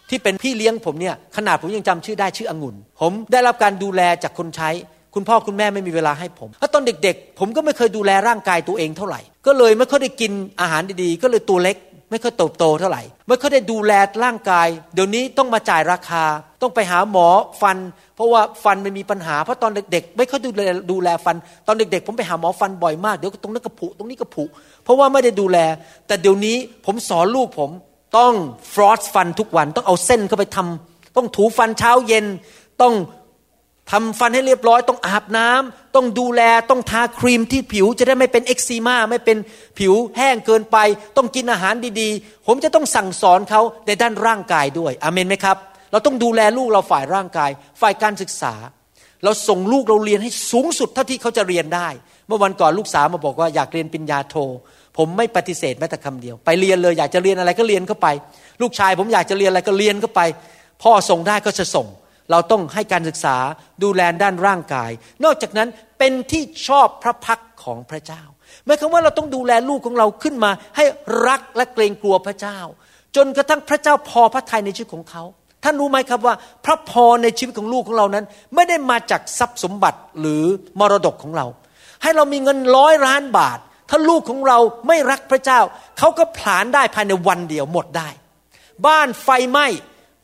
ที่เป็นพี่เลี้ยงผมเนี่ยขนาดผมยังจำชื่อได้ชื่อองุ่น ผมได้รับการดูแลจากคนใช้ คุณพ่อคุณแม่ไม่มีเวลาให้ผมแล้วตอนเด็กๆ ผมก็ไม่เคยดูแลร่างกายตัวเองเท่าไหร่ ก็เลยไม่ค่อยได้กินอาหารดีๆ ก็เลยตัวเล็ก ไม่ค่อยโตโตเท่าไหร่ ไม่ค่อยได้ดูแลร่างกาย เดี๋ยวนี้ต้องมาจ่ายราคา ต้องไปหาหมอฟัน เพราะว่าฟันมันมีปัญหา เพราะตอนเด็กๆ ไม่ค่อยดูแลดูแลฟัน ตอนเด็กๆ ผมไปหาหมอฟันบ่อยมาก เดี๋ยวตรงนั้นกระผุตรงนี้กระผุ เพราะว่าไม่ได้ดูแล แต่เดี๋ยวนี้ผมสอนลูกผมต้องฟรอสฟันทุกวัน ต้องเอาเส้นเข้าไปทำต้องถูฟันเช้าเย็น ต้อง ทำฟันให้เรียบร้อยต้องอาบน้ำต้องดูแลต้องทาครีมที่ผิวจะได้ไม่เป็นเอ็กซีมาไม่เป็นผิวแห้งเกินไป ต้องกินอาหารดีๆ ผมจะต้องสั่งสอนเขาในด้านร่างกายด้วยอเมนไหมครับ เราต้องดูแลลูกเราฝ่ายร่างกาย ฝ่ายการศึกษา เราส่งลูกเราเรียนให้สูงสุดเท่าที่เขาจะเรียนได้ เมื่อวันก่อนลูกสาวมาบอกว่าอยากเรียนปริญญาโท ผมไม่ปฏิเสธแม้แต่คำเดียว ไปเรียนเลยอยากจะเรียนอะไรก็เรียนเข้าไป ลูกชายผมอยากจะเรียนอะไรก็เรียนเข้าไป พ่อส่งได้ก็จะส่ง เราต้องให้การศึกษาดูแลด้านร่างกาย นอกจากนั้นเป็นที่ชอบพระพักของพระเจ้าหมายความว่าเราต้องดูแลลูกของเราขึ้นมา ให้รักและเกรงกลัวพระเจ้า จนกระทั่งพระเจ้าพอพระทัยในชีวิตของเขาท่านรู้ไหมครับว่า พระพรในชีวิตของลูกของเรานั้น ไม่ได้มาจากทรัพย์สมบัติหรือมรดกของเรา ให้เรามีเงินร้อยล้านบาท ถ้าลูกของเราไม่รักพระเจ้า เขาก็ผลาญได้ภายในวันเดียวหมดได้ บ้านไฟไหม้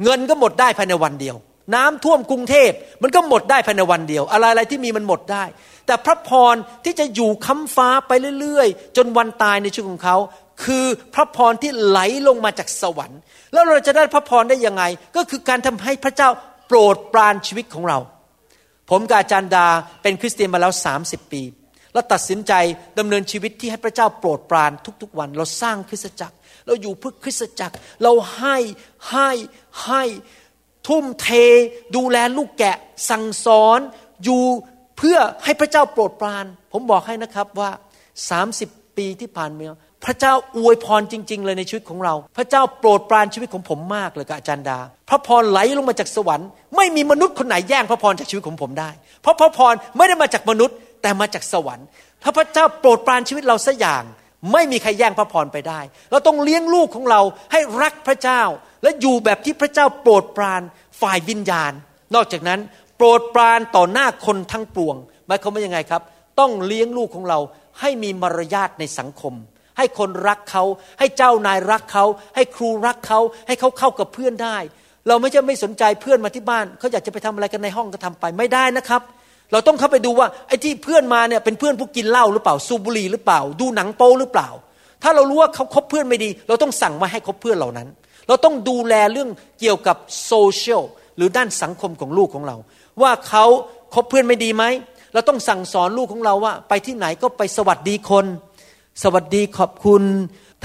เงินก็หมดได้ภายในวันเดียว น้ำท่วมกรุงเทพมันก็หมดได้ภายในวันเดียว อะไรอะไรที่มีมันหมดได้ แต่พระพรที่จะอยู่ค้ำฟ้าไปเรื่อยๆ จนวันตายในชีวิตของเขา คือพระพรที่ไหลลงมาจากสวรรค์ แล้วเราจะได้พระพรได้ยังไง ก็คือการทำให้พระเจ้าโปรดปรานชีวิตของเรา ผมกับอาจารย์ดาเป็นคริสเตียนมาแล้ว 30 ปี เราตัดสินใจดำเนินชีวิตที่ให้พระเจ้าโปรดปรานทุกๆวัน เราสร้างคริสตจักร เราอยู่เพื่อคริสตจักร เราให้ให้ให้ ทุ่มเทดูแลลูกแกะ สั่งสอนอยู่เพื่อให้พระเจ้าโปรดปราน ผมบอกให้นะครับว่า 30 ปีที่ผ่านมาพระเจ้าอวยพรจริง ๆ เลยในชีวิตของเรา พระเจ้าโปรดปรานชีวิตของผมมากเลยกับอาจารย์ดา พระพรไหลลงมาจากสวรรค์ ไม่มีมนุษย์คนไหนแย่งพระพรจากชีวิตของผมได้ เพราะพระพรไม่ได้มาจากมนุษย์แต่มาจากสวรรค์ ถ้าพระเจ้าโปรดปรานชีวิตเราสักอย่าง ไม่มีใครแย่งพระพรไปได้ เราต้องเลี้ยงลูกของเราให้รักพระเจ้า และอยู่แบบที่พระเจ้าโปรดปรานฝ่ายวิญญาณ นอกจากนั้น โปรดปรานต่อหน้าคนทั้งปวงหมายความว่ายังไงครับ ต้องเลี้ยงลูกของเราให้มีมารยาทในสังคม ให้คนรักเขา ให้เจ้านายรักเขา ให้ครูรักเขา ให้เขาเข้ากับเพื่อนได้ เราไม่ใช่ไม่สนใจเพื่อนมาที่บ้านเขาอยากจะไปทำอะไรกันในห้องก็ทำไปไม่ได้นะครับ เราต้องเข้าไปดูว่าไอ้ที่เพื่อนมาเนี่ยเป็นเพื่อนผู้กินเหล้าหรือเปล่าสูบบุหรี่หรือเปล่า ดูหนังโป๊หรือเปล่า ถ้าเรารู้ว่าเขาคบเพื่อนไม่ดี เราต้องสั่งมาให้คบเพื่อนเหล่านั้น เราต้องดูแลเรื่องเกี่ยวกับโซเชียลหรือด้านสังคมของลูกของเรา ว่าเขาคบเพื่อนไม่ดีไหม เราต้องสั่งสอนลูกของเราว่า ไปที่ไหนก็ไปสวัสดีคน สวัสดีขอบคุณ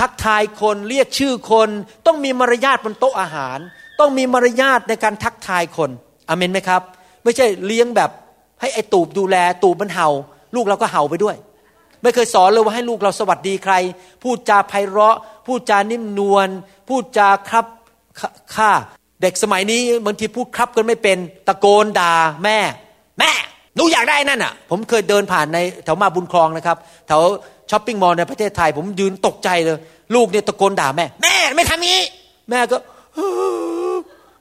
ทักทายคนเรียกชื่อคน ต้องมีมารยาทบนโต๊ะอาหาร ต้องมีมารยาทในการทักทายคนอเมนไหมครับ ไม่ใช่เลี้ยงแบบให้ไอ้ตูบดูแลตูบมันเห่า ลูกเราก็เห่าไปด้วย ไม่เคยสอนเลยว่าให้ลูกเราสวัสดีใคร พูดจาไพเราะ พูดจานิ่มนวล พูดจาครับค่า เด็กสมัยนี้บางทีพูดครับกันไม่เป็น ตะโกนด่าแม่ แม่หนูอยากได้นั่นอะ ผมเคยเดินผ่านในแถวมาบุญคลองนะครับแถวช้อปปิ้งมอลล์ในประเทศไทย ผมยืนตกใจเลย ลูกเนี่ยตะโกนด่าแม่ แม่ไม่ทำนี้ แม่ก็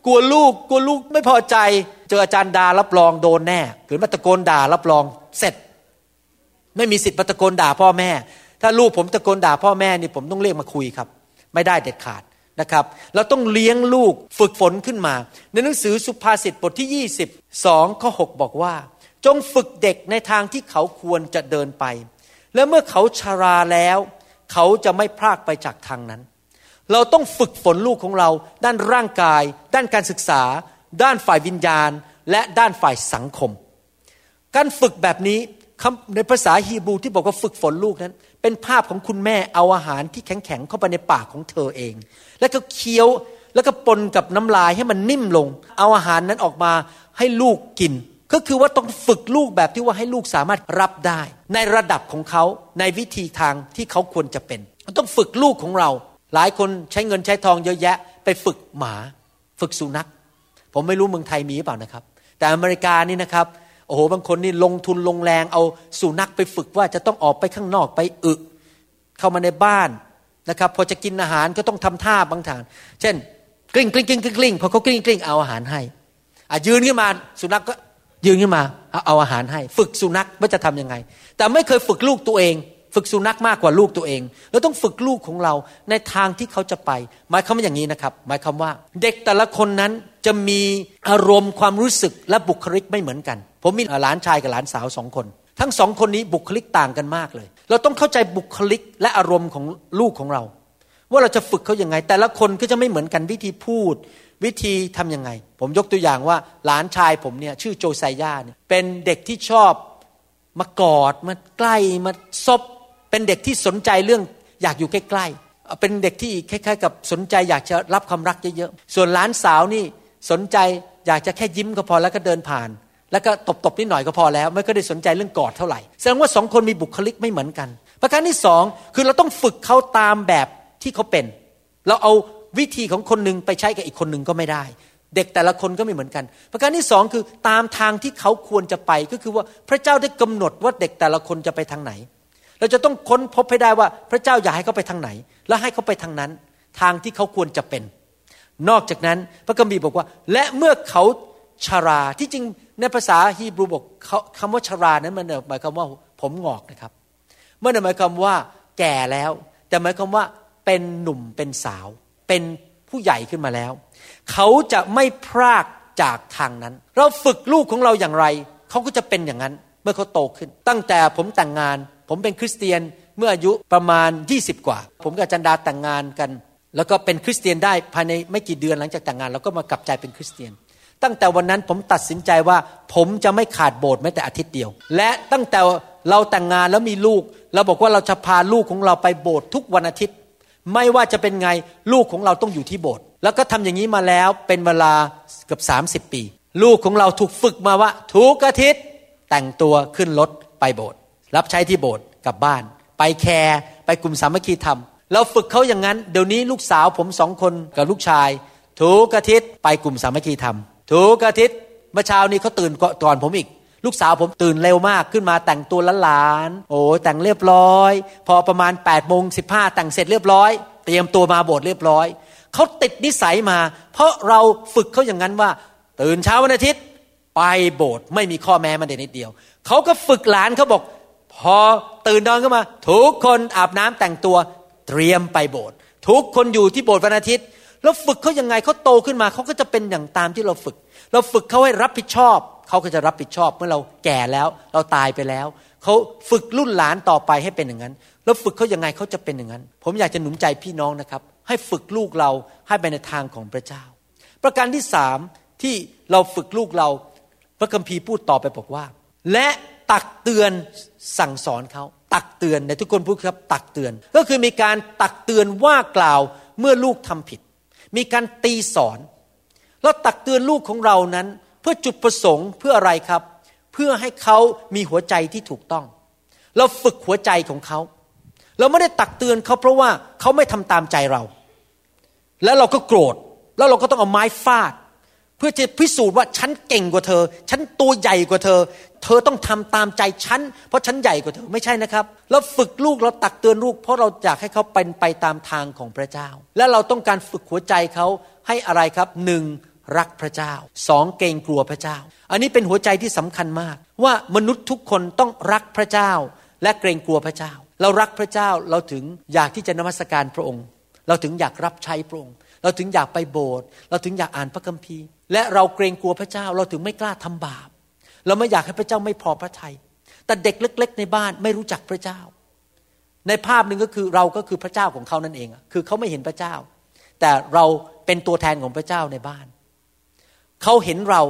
กลัวลูกกลัวลูกไม่พอใจ เจออาจารย์ดารับรองโดนแน่หรือมาตะโกนด่ารับรองเสร็จ ไม่มีสิทธิ์ตะโกนด่าพ่อแม่ ถ้าลูกผมตะโกนด่าพ่อแม่นี่ผมต้องเรียกมาคุยครับ ไม่ได้เด็ดขาดนะครับ เราต้องเลี้ยงลูกฝึกฝนขึ้นมา ในหนังสือสุภาษิตบทที่ 22ข้อ6บอกว่า จงฝึกเด็กในทางที่เขาควรจะเดินไป และเมื่อเขาชาราแล้ว เขาจะไม่พลากไปจากทางนั้น เราต้องฝึกฝนลูกของเรา ด้านร่างกาย ด้านการศึกษา ด้านฝ่ายวิญญาณ และด้านฝ่ายสังคม การฝึกแบบนี้ ในภาษาฮีบรูที่บอกว่าฝึกฝนลูกนั้น เป็นภาพของคุณแม่เอาอาหารที่แข็งๆเข้าไปในปากของเธอเอง แล้วก็เคี้ยวแล้วก็ปนกับน้ำลายให้มันนิ่มลง เอาอาหารนั้นออกมาให้ลูกกิน ก็คือว่าต้องฝึกลูกแบบที่ว่าให้ลูกสามารถรับได้ ในระดับของเขาในวิธีทางที่เขาควรจะเป็น ต้องฝึกลูกของเรา หลายคนใช้เงินใช้ทองเยอะแยะ ไปฝึกหมา ฝึกสุนัข ผมไม่รู้เมืองไทยมีหรือเปล่านะครับ แต่อเมริกานี่นะครับ โอ้โหบางคนนี่ลงทุนลงแรงเอาสุนัขไปฝึกว่าจะต้องออกไปข้างนอกไปอึเข้ามาในบ้านนะครับ พอจะกินอาหารก็ต้องทำท่าบางท่า เช่นกลิ้งกลิ้งกลิ้งกลิ้งพอเขากลิ้งกลิ้งเอาอาหารให้อ่ะยืนขึ้นมาสุนัขก็ยืนขึ้นมาเอาอาหารให้ ฝึกสุนัขว่าจะทำยังไง แต่ไม่เคยฝึกลูกตัวเอง ฝึกสุนัขมากกว่าลูกตัวเอง เราต้องฝึกลูกของเราในทางที่เขาจะไป หมายความว่าอย่างนี้นะครับ หมายความว่า เด็กแต่ละคนนั้นจะมีอารมณ์ความรู้สึกและบุคลิกไม่เหมือนกัน ผมมีหลานชายกับหลานสาวสองคน ทั้งสองคนนี้บุคลิกต่างกันมากเลย เราต้องเข้าใจบุคลิกและอารมณ์ของลูกของเรา ว่าเราจะฝึกเขาอย่างไง แต่ละคนก็จะไม่เหมือนกันวิธีพูด วิธีทํำยังไง ผมยกตัวอย่างว่าหลานชายผมเนี่ยชื่อโจไซยาเนี่ยเป็นเด็กที่ชอบมากอดมาใกล้มาซบ เป็นเด็กที่สนใจเรื่องอยากอยู่ใกล้ๆ เป็นเด็กที่คล้ายๆ กับสนใจอยากจะรับความรักเยอะๆ ส่วนหลานสาวนี่สนใจอยากจะแค่ยิ้มก็พอแล้วก็เดินผ่าน แล้วก็ตบๆนิดหน่อยก็พอแล้ว ไม่ก็ได้สนใจเรื่องกอดเท่าไหร่แสดงว่าสองคนมีบุคลิกไม่เหมือนกัน ประการที่สองคือเราต้องฝึกเขาตามแบบที่เขาเป็น เราเอาวิธีของคนหนึ่งไปใช้กับอีกคนหนึ่งก็ไม่ได้ เด็กแต่ละคนก็ไม่เหมือนกัน ประการที่สองคือตามทางที่เขาควรจะไปก็คือว่าพระเจ้าได้กำหนดว่าเด็กแต่ละคนจะไปทางไหน เราจะต้องค้นพบให้ได้ว่าพระเจ้าอยากให้เขาไปทางไหน แล้วให้เขาไปทางนั้น ทางที่เขาควรจะเป็น นอกจากนั้นพระคัมภีร์บอกว่า และเมื่อเขาชาราที่จริงในภาษาฮีบรูบอกคำว่าชารานั้นมันหมายความว่าผมงอกนะครับเมื่อหมายความว่าแก่แล้ว แต่หมายความว่าเป็นหนุ่มเป็นสาว เป็นผู้ใหญ่ขึ้นมาแล้ว เขาจะไม่พรากจากทางนั้น เราฝึกลูกของเราอย่างไร เขาก็จะเป็นอย่างนั้นเมื่อเขาโตขึ้น ตั้งแต่ผมแต่งงาน ผมเป็นคริสเตียนเมื่ออายุประมาณ 20 กว่า ผมกับจันดาแต่งงานกัน แล้วก็เป็นคริสเตียนได้ภายในไม่กี่เดือนหลังจากแต่งงานเราก็มากลับใจเป็นคริสเตียน ตั้งแต่วันนั้นผมตัดสินใจว่า ผมจะไม่ขาดโบสถ์แม้แต่อาทิตย์เดียว และตั้งแต่เราแต่งงานแล้วมีลูก เราบอกว่าเราจะพาลูกของเราไปโบสถ์ทุกวันอาทิตย์ ไม่ว่าจะเป็นไงลูกของเราต้องอยู่ที่โบสถ์แล้วก็ทำอย่างนี้มาแล้วเป็นเวลาเกือบ30 ปี ลูกของเราถูกฝึกมาว่าทุกอาทิตย์แต่งตัวขึ้นรถไปโบสถ์ รับใช้ที่โบสถ์กลับบ้าน ไปแคร์ไปกลุ่มสามัคคีธรรม เราฝึกเขาอย่างนั้น เดี๋ยวนี้ลูกสาวผมสองคนกับลูกชาย ถูกอาทิตย์ไปกลุ่มสามัคคีธรรม ถูกอาทิตย์เมื่อเช้านี้เขาตื่นก่อนผมอีก ลูกสาวผมตื่นเร็วมากขึ้นมาแต่งตัวละลาน โอ้แต่งเรียบร้อย พอประมาณ8ปดโมงสิบห้าแต่งเสร็จเรียบร้อย เตรียมตัวมาโบสถ์เรียบร้อยเขาติดนิสัยมา เพราะเราฝึกเขาอย่างนั้นว่า ตื่นเช้าวันอาทิตย์ไปโบสถ์ไม่มีข้อแม้มันเด็นิดเดียวเขาก็ฝึกหลานเขาบอก พอตื่นนอนขึ้นมา ทุกคนอาบน้ำแต่งตัวเตรียมไปโบสถ์ทุกคนอยู่ที่โบสถ์วันอาทิตย์ แล้วฝึกเขายังไงเขาโตขึ้นมาเขาก็จะเป็นอย่างตามที่เราฝึก เราฝึกเขาให้รับผิดชอบเขาก็จะรับผิดชอบเมื่อเราแก่แล้ว เราตายไปแล้วเขาฝึกรุ่นหลานต่อไปให้เป็นอย่างนั้น แล้วฝึกเขายังไงเขาจะเป็นอย่างนั้น ผมอยากจะหนุนใจพี่น้องนะครับ ให้ฝึกลูกเราให้ไปในทางของพระเจ้า ประการที่สามที่เราฝึกลูกเรา พระคัมภีร์พูดต่อไปบอกว่า และ ตักเตือนสั่งสอนเขา ตักเตือนในทุกคนพูดครับ ตักเตือน ก็คือมีการตักเตือนว่ากล่าวเมื่อลูกทำผิด มีการตีสอน แล้วตักเตือนลูกของเรานั้น เพื่อจุดประสงค์เพื่ออะไรครับ เพื่อให้เขามีหัวใจที่ถูกต้อง เราฝึกหัวใจของเขา เราไม่ได้ตักเตือนเขาเพราะว่าเขาไม่ทำตามใจเรา แล้วเราก็โกรธแล้วเราก็ต้องเอาไม้ฟาด เพื่อจะพิสูจน์ว่าฉันเก่งกว่าเธอ ฉันตัวใหญ่กว่าเธอ เธอต้องทำตามใจฉัน เพราะฉันใหญ่กว่าเธอไม่ใช่นะครับ เราฝึกลูกเราตักเตือนลูก เพราะเราอยากให้เขาเป็นไปตามทางของพระเจ้า และเราต้องการฝึกหัวใจเขาให้อะไรครับหนึ่งรักพระเจ้าสองเกรงกลัวพระเจ้า อันนี้เป็นหัวใจที่สำคัญมาก ว่ามนุษย์ทุกคนต้องรักพระเจ้า และเกรงกลัวพระเจ้า เรารักพระเจ้าเราถึงอยากที่จะนมัสการพระองค์ เราถึงอยากรับใช้พระองค์ เราถึงอยากไปโบสถ์เราถึงอยากอ่านพระคัมภีร์ และเราเกรงกลัวพระเจ้าเราถึงไม่กล้าทำบาป เราไม่อยากให้พระเจ้าไม่พอพระทยัยแต่เด็กเล็ก ๆ ในบ้านไม่รู้จักพระเจ้า ในภาพหนึ่งก็คือเราก็คือพระเจ้าของเขานั่นเอง คือเขาไม่เห็นพระเจ้า แต่เราเป็นตัวแทนของพระเจ้าในบ้าน เขาเห็นเรา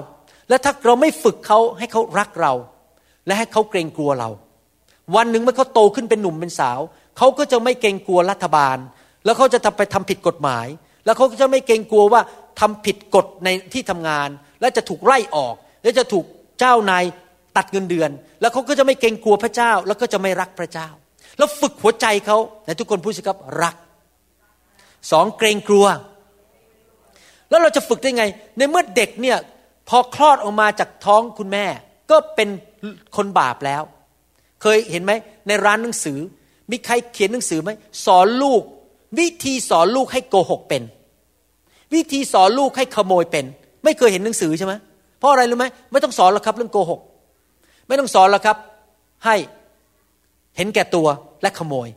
และถ้าเราไม่ฝึกเขาให้เขารักเรา และให้เขาเกรงกลัวเรา วันหนึ่งเมื่อเขาโตขึ้นเป็นหนุ่มเป็นสาว เขาก็จะไม่เกรงกลัวรัฐบาล แล้วเขาจะทำไปทำผิดกฎหมาย แล้วเขาก็จะไม่เกรงกลัวว่า ทำผิดกฎในที่ทำงาน และจะถูกไล่ออก และจะถูกเจ้านายตัดเงินเดือน แล้วเขาก็จะไม่เกรงกลัวพระเจ้า แล้วก็จะไม่รักพระเจ้า แล้วฝึกหัวใจเขาในทุกคนพูดสิครับรักสองเกรงกลัว แล้วเราจะฝึกได้ไง ในเมื่อเด็กเนี่ยพอคลอดออกมาจากท้องคุณแม่ ก็เป็นคนบาปแล้ว เคยเห็นไหมในร้านหนังสือ มีใครเขียนหนังสือไหมสอนลูก วิธีสอนลูกให้โกหกเป็น วิธีสอนลูกให้ขโมยเป็น ไม่เคยเห็นหนังสือใช่ไหมเพราะอะไรรู้ไหมไม่ต้องสอนหรอกครับเรื่องโกหก ไม่ต้องสอนหรอกครับ ให้เห็นแก่ตัวและขโมย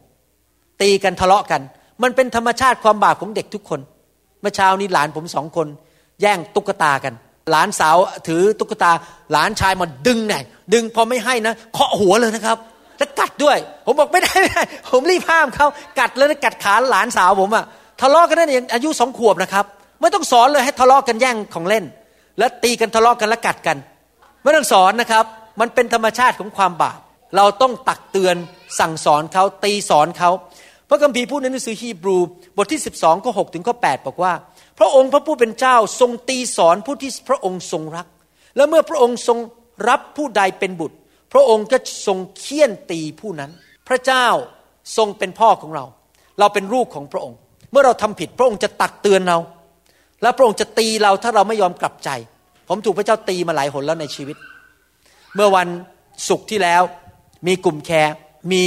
ตีกันทะเลาะกัน มันเป็นธรรมชาติความบาปของเด็กทุกคน เมื่อเช้านี้หลานผมสองคน แย่งตุ๊กตากัน หลานสาวถือตุ๊กตา หลานชายมาดึงไงดึงพอไม่ให้นะเคาะหัวเลยนะครับแล้วกัดด้วย ผมบอกไม่ได้ไม่ได้ผมรีบห้ามเขากัดเลยนะกัดขาหลานสาวผมอะทะเลาะกันนั่นเองอายุสองขวบนะครับ ไม่ต้องสอนเลยให้ทะเลาะกันแย่งของเล่น แล้วตีกันทะเลาะกันแล้วกัดกัน ไม่ต้องสอนนะครับ มันเป็นธรรมชาติของความบาป เราต้องตักเตือนสั่งสอนเขาตีสอนเขาพระคัมภีร์พูดในหนังสือฮีบรูบทที่ 12ข้อ6ถึงข้อ8บอกว่า พระองค์พระผู้เป็นเจ้าทรงตีสอนผู้ที่พระองค์ทรงรัก และเมื่อพระองค์ทรงรับผู้ใดเป็นบุตร พระองค์ก็ทรงเคี่ยนตีผู้นั้น พระเจ้าทรงเป็นพ่อของเรา เราเป็นลูกของพระองค์ เมื่อเราทำผิดพระองค์จะตักเตือนเรา แล้วพระองค์จะตีเราถ้าเราไม่ยอมกลับใจ ผมถูกพระเจ้าตีมาหลายหนแล้วในชีวิต เมื่อวันศุกร์ที่แล้วมีกลุ่มแคร์มี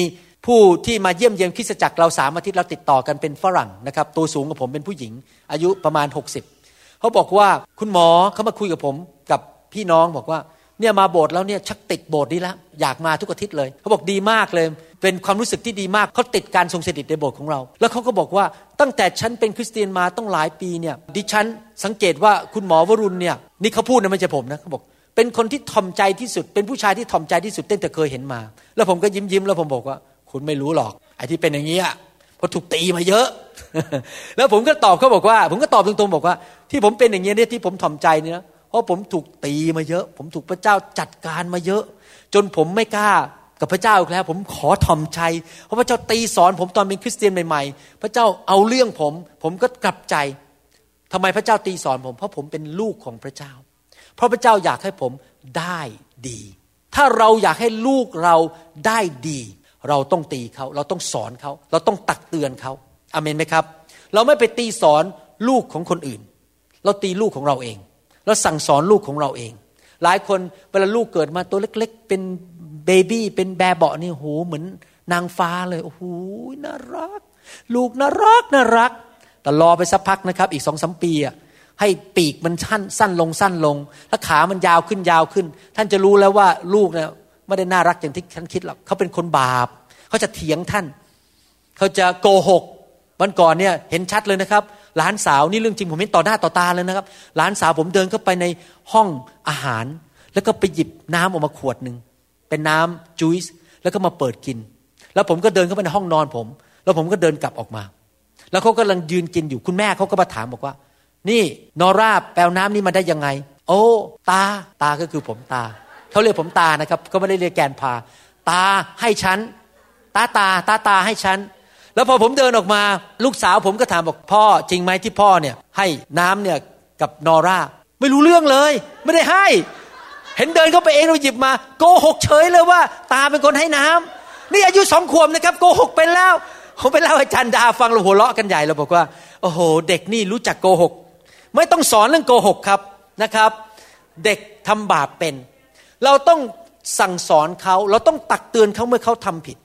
ผู้ที่มาเยี่ยมเยียนคริสตจักรเราสามอาทิตย์เราติดต่อกันเป็นฝรั่งนะครับตัวสูงกับผมเป็นผู้หญิง อายุประมาณ 60 เขาบอกว่าคุณหมอเขามาคุยกับผมกับพี่น้องบอกว่า เนี่ยมาโบสถ์แล้วเนี่ยชักติดโบสถ์นี้แล้วอยากมาทุกอาทิตย์เลยเขาบอกดีมากเลย เป็นความรู้สึกที่ดีมากเขาติดการทรงสถิตในโบสถ์ของเรา แล้วเขาก็บอกว่าตั้งแต่ฉันเป็นคริสเตียนมาต้องหลายปีเนี่ยดิฉันสังเกตว่าคุณหมอวรุณเนี่ยนี่เขาพูดนะไม่ใช่ผมนะเขาบอกเป็นคนที่ทอมใจที่สุด เป็นผู้ชายที่ทอมใจที่สุดตั้งแต่เคยเห็นมา แล้วผมก็ยิ้มยิ้มแล้วผมบอกว่า คุณไม่รู้หรอกไอ้ที่เป็นอย่างนี้อะเพราะถูกตีมาเยอะ แล้วผมก็ตอบเขาบอกว่า ผมก็ตอบตรงๆบอกว่า ที่ผมเป็นอย่างนี้เนี่ยที่ผมทอมใจเนี่ย ราะผมถูกตีมาเยอะ ผมถูกพระเจ้าจัดการมาเยอะ จนผมไม่กล้ากับพระเจ้าอีกแล้ว ผมขอทอมใจเพราะพระเจ้าตีสอนผมตอนเป็นคริสเตียนใหม่ๆ พระเจ้าเอาเรื่องผม ผมก็กลับใจทำไมพระเจ้าตีสอนผม เพราะผมเป็นลูกของพระเจ้า เพราะพระเจ้าอยากให้ผมได้ดี ถ้าเราอยากให้ลูกเราได้ดี เราต้องตีเขา เราต้องสอนเขา เราต้องตักเตือนเขาอเมนไหมครับ เราไม่ไปตีสอนลูกของคนอื่น เราตีลูกของเราเอง เราสั่งสอนลูกของเราเอง หลายคนเวลาลูกเกิดมาตัวเล็ก ๆ เป็นเบบี้เป็นแบเบาะนี่โหเหมือนนางฟ้าเลยโอ้โหน่ารัก ลูกน่ารักน่ารัก แต่รอไปสักพักนะครับ อีกสองสมปีอะให้ปีกมันสั้นสั้นลงสั้นลง แล้วขามันยาวขึ้นยาวขึ้น ท่านจะรู้แล้วว่าลูกเนี่ยไม่ได้น่ารักอย่างที่ท่านคิดหรอกเขาเป็นคนบาป เขาจะเถียงท่าน เขาจะโกหกวันก่อนเนี่ยเห็นชัดเลยนะครับ หลานสาวนี่เรื่องจริงผมเห็นต่อหน้าต่อตาเลยนะครับ หลานสาวผมเดินเข้าไปในห้องอาหาร แล้วก็ไปหยิบน้ำออกมาขวดหนึ่งเป็นน้ำจูสแล้วก็มาเปิดกิน แล้วผมก็เดินเข้าไปในห้องนอนผม แล้วผมก็เดินกลับออกมา แล้วเขากำลังยืนกินอยู่คุณแม่เขาก็มาถามบอกว่า นี่นอร่าแปลน้ำนี่มาได้ยังไง โอ้ตาตาก็คือผมตาเขาเรียกผมตานะครับเขาไม่ได้เรียกแกนพา ตาให้ฉันตาตาตาตาให้ฉัน แล้วพอผมเดินออกมาลูกสาวผมก็ถามบอกพ่อจริงไหมที่พ่อเนี่ยให้น้ำเนี่ยกับนอร่า ไม่รู้เรื่องเลย ไม่ได้ให้ เห็นเดินเข้าไปเองเราหยิบมาโกหกเฉยเลยว่า ตาเป็นคนให้น้ำนี่อายุสองขวบนะครับโกหกเป็นแล้วผมไปเล่าให้จันดาฟังเราหัวเราะกันใหญ่เราบอกว่าโอ้โห เด็กนี่รู้จักโกหก ไม่ต้องสอนเรื่องโกหกครับนะครับ เด็กทำบาปเป็น เราต้องสั่งสอนเขาเราต้องตักเตือนเขาเมื่อเขาทำผิด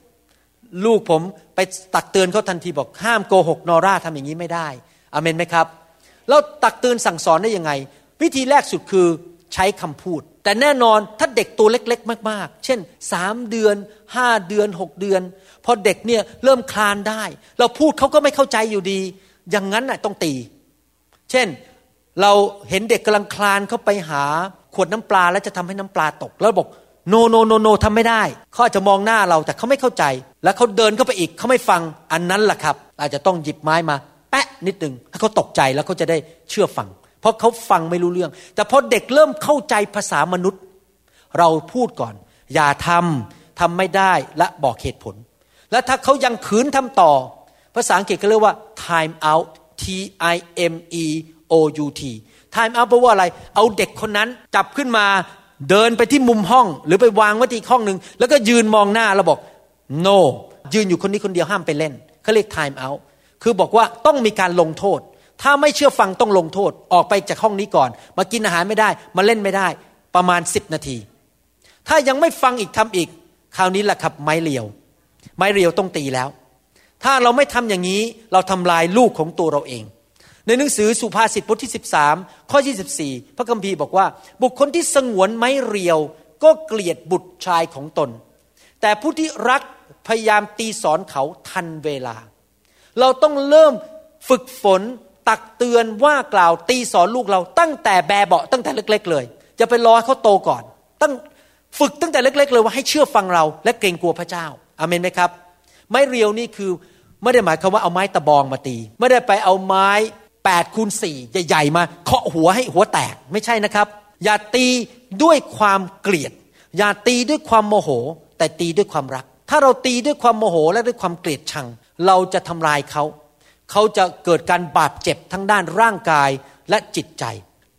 ลูกผมไปตักเตือนเขาทันทีบอกห้ามโกหกนอร่าทำอย่างนี้ไม่ได้อเมนไหมครับ แล้วตักเตือนสั่งสอนได้ยังไง วิธีแรกสุดคือใช้คำพูด แต่แน่นอนถ้าเด็กตัวเล็ก ๆ มาก ๆ เช่นสามเดือนห้าเดือนหกเดือน พอเด็กเนี่ยเริ่มคลานได้ เราพูดเขาก็ไม่เข้าใจอยู่ดี อย่างนั้นน่ะต้องตี เช่นเราเห็นเด็กกำลังคลานเข้าไปหาขวดน้ำปลาแล้วจะทำให้น้ำปลาตก แล้วบอก โนโนโนโนทำไม่ได้เขาอาจจะมองหน้าเราแต่เขาไม่เข้าใจ แล้วเขาเดินเข้าไปอีกเขาไม่ฟังอันนั้นแหละครับ อาจจะต้องหยิบไม้มา แปะนิดหนึ่งให้เขาตกใจแล้วเขาจะได้เชื่อฟัง เพราะเขาฟังไม่รู้เรื่อง แต่พอเด็กเริ่มเข้าใจภาษามนุษย์ เราพูดก่อน อย่าทำทำไม่ได้และบอกเหตุผล แล้วถ้าเขายังขืนทำต่อ ภาษาอังกฤษก็เรียกว่า time out T I M E O U T time out แปลว่าอะไร เอาเด็กคนนั้นจับขึ้นมา เดินไปที่มุมห้อง หรือไปวางไว้ที่ห้องหนึ่งแล้วก็ยืนมองหน้าแล้วบอก no ยืนอยู่คนนี้คนเดียวห้ามไปเล่นเขาเรียก time out คือบอกว่าต้องมีการลงโทษ ถ้าไม่เชื่อฟังต้องลงโทษ ออกไปจากห้องนี้ก่อน มากินอาหารไม่ได้ มาเล่นไม่ได้ ประมาณสิบนาที ถ้ายังไม่ฟังอีกทำอีก คราวนี้แหละครับไม้เรียว ไม้เรียวต้องตีแล้ว ถ้าเราไม่ทำอย่างนี้เราทำลายลูกของตัวเราเอง ในหนังสือสุภาษิตบทที่ 13 ข้อ 24 พระคัมภีร์บอกว่า บุคคลที่สงวนไม้เรียว ก็เกลียดบุตรชายของตน แต่ผู้ที่รักพยายามตีสอนเขาทันเวลา เราต้องเริ่มฝึกฝนตักเตือนว่ากล่าวตีสอนลูกเราตั้งแต่แบเบาตั้งแต่เล็ก ๆ เลยจะไปรอให้เขาโตก่อน ตั้งฝึกตั้งแต่เล็ก ๆ เลยว่าให้เชื่อฟังเรา และเกรงกลัวพระเจ้าอาเมนไหมครับ ไม้เรียวนี่คือไม่ได้หมายความว่าเอาไม้ตะบองมาตี ไม่ได้ไปเอาไม้ แปดคูณสี่ใหญ่ๆมาเคาะหัวให้หัวแตกไม่ใช่นะครับ อย่าตีด้วยความเกลียด อย่าตีด้วยความโมโห แต่ตีด้วยความรัก ถ้าเราตีด้วยความโมโหและด้วยความเกลียดชัง เราจะทำลายเขา เขาจะเกิดการบาดเจ็บทั้งด้านร่างกายและจิตใจ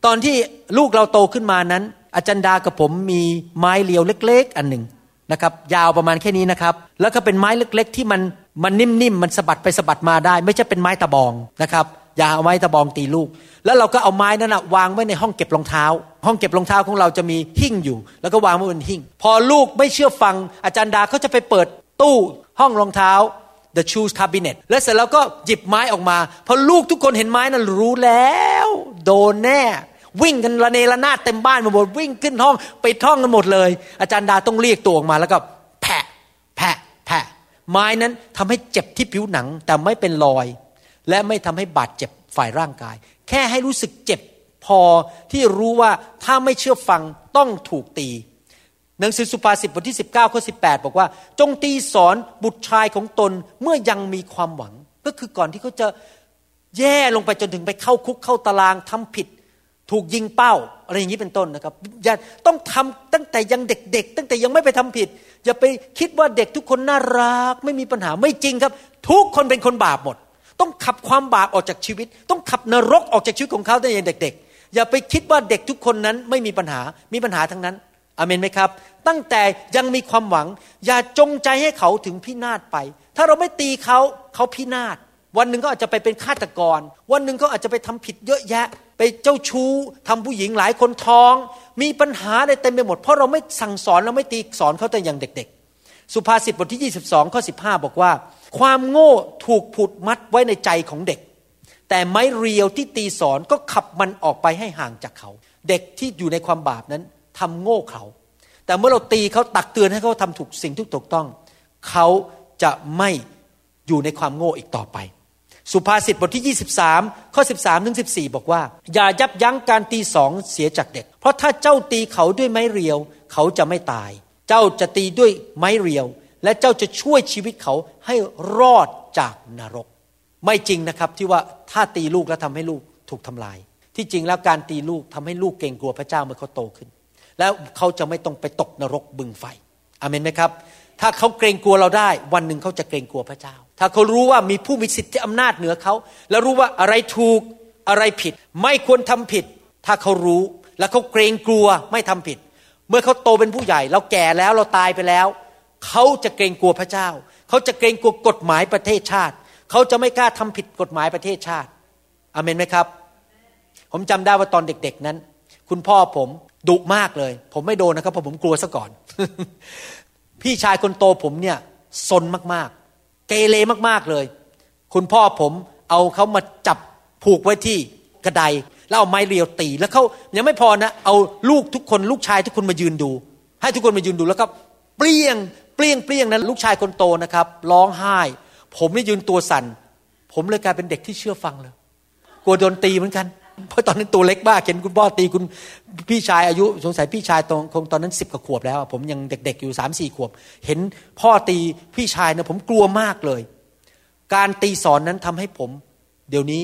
ตอนที่ลูกเราโตขึ้นมานั้น อาจารย์ดากับผมมีไม้เลียวเล็ก ๆ อันหนึ่งนะครับยาวประมาณแค่นี้นะครับ แล้วก็เป็นไม้เล็ก ๆ ที่มันมันนิ่มๆมันสะบัดไปสะบัดมาได้ ไม่ใช่เป็นไม้ตะบองนะครับ อย่าเอาไม้ตะบองตีลูก แล้วเราก็เอาไม้นั้นนะวางไว้ในห้องเก็บรองเท้า ห้องเก็บรองเท้าของเราจะมีหิ้งอยู่ แล้วก็วางไว้บนหิ้ง พอลูกไม่เชื่อฟังอาจารย์ดาเขาจะไปเปิดตู้ห้องรองเท้า the shoes cabinet แล้วเสร็จแล้วก็หยิบไม้ออกมาพอลูกทุกคนเห็นไม้นั้นรู้แล้ว โดนแน่วิ่งกันระเนระนาดเต็มบ้านมาหมดวิ่งขึ้นห้องไปท่องกันหมดเลย อาจารย์ดาต้องเรียกตัวออกมาแล้วก็แผะแผะแผะไม้นั้นทำให้เจ็บที่ผิวหนังแต่ไม่เป็นรอย และไม่ทำให้บาดเจ็บฝ่ายร่างกาย แค่ให้รู้สึกเจ็บพอที่รู้ว่าถ้าไม่เชื่อฟังต้องถูกตี หนังสือสุภาษิตบทที่ 19ข้อ18บอกว่า จงตีสอนบุตรชายของตนเมื่อยังมีความหวัง ก็คือก่อนที่เขาจะแย่ลงไปจนถึงไปเข้าคุกเข้าตารางทำผิด ถูกยิงเป้าอะไรอย่างนี้เป็นต้นนะครับอย่าต้องทำตั้งแต่ยังเด็กๆ ตั้งแต่ยังไม่ไปทำผิด อย่าไปคิดว่าเด็กทุกคนน่ารัก ไม่มีปัญหาไม่จริงครับ ทุกคนเป็นคนบาปหมด ต้องขับความบาปออกจากชีวิต ต้องขับนรกออกจากชีวิตของเขาตั้งแต่เด็ก ๆ อย่าไปคิดว่าเด็กทุกคนนั้นไม่มีปัญหามีปัญหาทั้งนั้นอเมนไหมครับ ตั้งแต่ยังมีความหวัง อย่าจงใจให้เขาถึงพินาศไป ถ้าเราไม่ตีเขาเขาพินาศวันหนึ่งก็อาจจะไปเป็นฆาตกร วันหนึ่งก็อาจจะไปทำผิดเยอะแยะ ไปเจ้าชู้ทำผู้หญิงหลายคนท้อง มีปัญหาอะไรเต็มไปหมด เพราะเราไม่สั่งสอนเราไม่ตีสอนเขาแต่อย่างเด็ก ๆ สุภาษิตบทที่ 22ข้อ15 บอกว่า ความโง่ถูกผูดมัดไว้ในใจของเด็ก แต่ไม้เรียวที่ตีสอนก็ขับมันออกไปให้ห่างจากเขา เด็กที่อยู่ในความบาปนั้นทำโง่เขา แต่เมื่อเราตีเขาตักเตือนให้เขาทำถูกสิ่งที่ถูกต้อง เขาจะไม่อยู่ในความโง่อีกต่อไป สุภาษิตบทที่ 23 ข้อ 13ถึง14 บอกว่า อย่ายับยั้งการตีสองเสียจากเด็ก เพราะถ้าเจ้าตีเขาด้วยไม้เรียว เขาจะไม่ตาย เจ้าจะตีด้วยไม้เรียว และเจ้าจะช่วยชีวิตเขาให้รอดจากนรก ไม่จริงนะครับที่ว่าถ้าตีลูกแล้วทำให้ลูกถูกทำลาย ที่จริงแล้วการตีลูกทำให้ลูกเกรงกลัวพระเจ้าเมื่อเขาโตขึ้น แล้วเขาจะไม่ต้องไปตกนรกบึงไฟอเมนไหมครับ ถ้าเขาเกรงกลัวเราได้ วันหนึ่งเขาจะเกรงกลัวพระเจ้า ถ้าเขารู้ว่ามีผู้มีสิทธิอำนาจเหนือเขา แล้วรู้ว่าอะไรถูกอะไรผิด ไม่ควรทำผิด ถ้าเขารู้แล้วเขาเกรงกลัวไม่ทำผิด เมื่อเขาโตเป็นผู้ใหญ่ เราแก่แล้วเราตายไปแล้ว เขาจะเกรงกลัวพระเจ้า เขาจะเกรงกลัวกฎหมายประเทศชาติ เขาจะไม่กล้าทำผิดกฎหมายประเทศชาติอเมนไหมครับ ผมจำได้ว่าตอนเด็ก ๆนั้น คุณพ่อผมดุมากเลย ผมไม่โดนนะครับเพราะผมกลัวซะก่อน พี่ชายคนโตผมเนี่ยซนมากๆ เกเรมากๆเลย คุณพ่อผมเอาเขามาจับผูกไว้ที่กระไดแล้วเอาไม้เรียวตี แล้วเขายังไม่พอนะ เอาลูกทุกคนลูกชายทุกคนมายืนดู ให้ทุกคนมายืนดูแล้วก็เปลี่ยง ปลี่ยงเปลี่ยงนั้นลูกชายคนโตนะครับ ร้องไห้ ผมนี่ยืนตัวสั่น ผมเลยกลายเป็นเด็กที่เชื่อฟังเลย กลัวโดนตีเหมือนกัน เพราะตอนนั้นตัวเล็กมากเห็นคุณพ่อตีคุณพี่ชายอายุสงสัยพี่ชายตรงคงตอนนั้นสิบกว่าขวบแล้ว ผมยังเด็ก ๆ อยู่สามสี่ขวบ เห็นพ่อตีพี่ชายนะผมกลัวมากเลย การตีสอนนั้นทำให้ผม เดี๋ยวนี้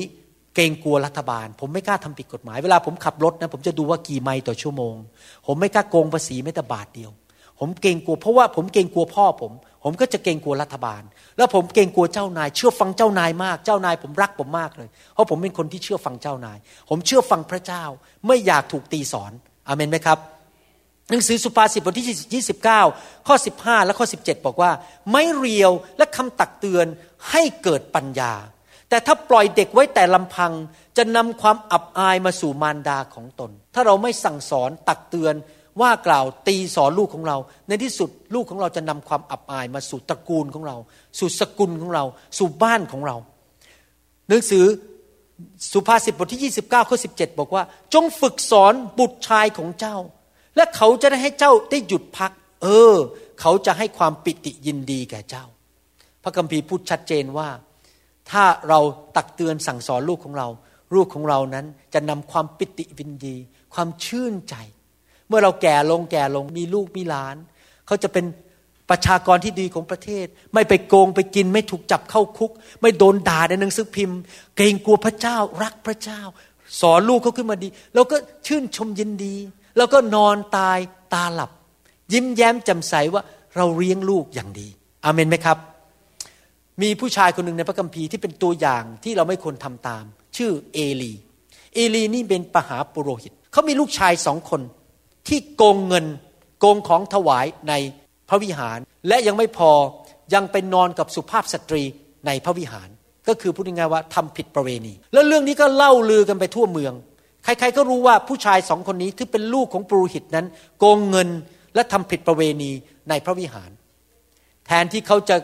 เกรงกลัวรัฐบาล ผมไม่กล้าทำผิดกฎหมาย เวลาผมขับรถนะผมจะดูว่ากี่ไมล์ต่อชั่วโมง ผมไม่กล้าโกงภาษีแม้แต่บาทเดียว ผมเกรงกลัวเพราะว่าผมเกรงกลัวพ่อผม ผมก็จะเกรงกลัวรัฐบาล แล้วผมเกรงกลัวเจ้านาย เชื่อฟังเจ้านายมากเจ้านายผมรักผมมากเลย เพราะผมเป็นคนที่เชื่อฟังเจ้านาย ผมเชื่อฟังพระเจ้า ไม่อยากถูกตีสอนอเมนไหมครับหนังสือสุภาษิตบทที่ 29 ข้อ 15 และข้อ 17 บอกว่า ไม่เรียวและคำตักเตือนให้เกิดปัญญา แต่ถ้าปล่อยเด็กไว้แต่ลำพังจะนำความอับอายมาสู่มารดาของตน ถ้าเราไม่สั่งสอนตักเตือน ว่ากล่าวตีสอนลูกของเรา ในที่สุดลูกของเราจะนำความอับอายมาสู่ตระกูลของเรา สู่สกุลของเรา สู่บ้านของเรา หนังสือสุภาษิตบทที่ 29ข้อ17 บอกว่า จงฝึกสอนบุตรชายของเจ้า และเขาจะได้ให้เจ้าได้หยุดพัก เออ เขาจะให้ความปิติยินดีแก่เจ้า พระคัมภีร์พูดชัดเจนว่า ถ้าเราตักเตือนสั่งสอนลูกของเรา ลูกของเรานั้นจะนำความปิติยินดี ความชื่นใจ เมื่อเราแก่ลงแก่ลงมีลูกมีหลาน เขาจะเป็นประชากรที่ดีของประเทศ ไม่ไปโกงไปกินไม่ถูกจับเข้าคุก ไม่โดนด่าในหนังสือพิมพ์ เกรงกลัวพระเจ้ารักพระเจ้า สอนลูกเขาขึ้นมาดีเราก็ชื่นชมยินดี แล้วก็นอนตายตาหลับ ยิ้มแย้มแจ่มใสว่าเราเลี้ยงลูกอย่างดีอเมนไหมครับ มีผู้ชายคนหนึ่งในพระคัมภีร์ที่เป็นตัวอย่างที่เราไม่ควรทำตาม ชื่อเอลี เอลีนี่เป็นปหาปุโรหิตเขามีลูกชายสองคน ที่โกงเงินโกงของถวายในพระวิหาร และยังไม่พอยังไปนอนกับสุภาพสตรีในพระวิหาร ก็คือพูดง่ายๆว่าทำผิดประเวณี แล้วเรื่องนี้ก็เล่าลือกันไปทั่วเมือง ใครๆก็รู้ว่าผู้ชายสองคนนี้ที่เป็นลูกของปุโรหิตนั้น โกงเงินและทำผิดประเวณีในพระวิหาร แทนที่เขาจะ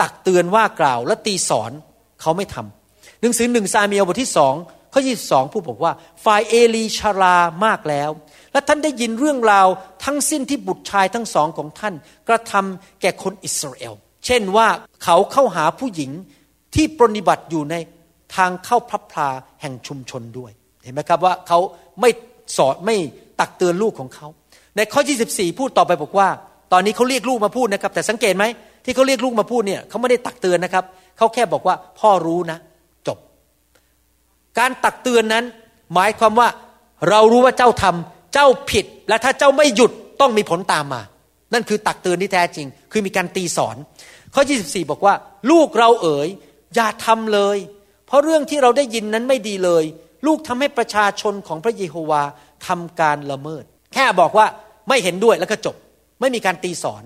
ตักเตือนว่ากล่าวและตีสอนเขาไม่ทำหนังสือหนึ่งซาเมียลบทที่สอง ข้อยี่สองผู้บอกว่า ฝ่ายเอลีชารามากแล้ว และท่านได้ยินเรื่องราวทั้งสิ้นที่บุตรชายทั้งสองของท่าน กระทำแก่คนอิสราเอล เช่นว่าเขาเข้าหาผู้หญิงที่ปรนิบัติอยู่ในทางเข้าพระพลาแห่งชุมชนด้วย เห็นไหมครับว่าเขาไม่สอนไม่ตักเตือนลูกของเขา ในข้อ 24 พูดต่อไปบอกว่า ตอนนี้เขาเรียกลูกมาพูดนะครับ แต่สังเกตไหมที่เขาเรียกลูกมาพูดเนี่ยเขาไม่ได้ตักเตือนนะครับเขาแค่บอกว่าพ่อรู้นะ การตักเตือนนั้น หมายความว่าเรารู้ว่าเจ้าทำเจ้าผิด และถ้าเจ้าไม่หยุดต้องมีผลตามมา นั่นคือตักเตือนที่แท้จริง คือมีการตีสอน ข้อ 24 บอกว่า ลูกเราเอ๋ยอย่าทำเลย เพราะเรื่องที่เราได้ยินนั้นไม่ดีเลย ลูกทำให้ประชาชนของพระเยโฮวาทำการละเมิด แค่บอกว่าไม่เห็นด้วยแล้วก็จบ ไม่มีการตีสอน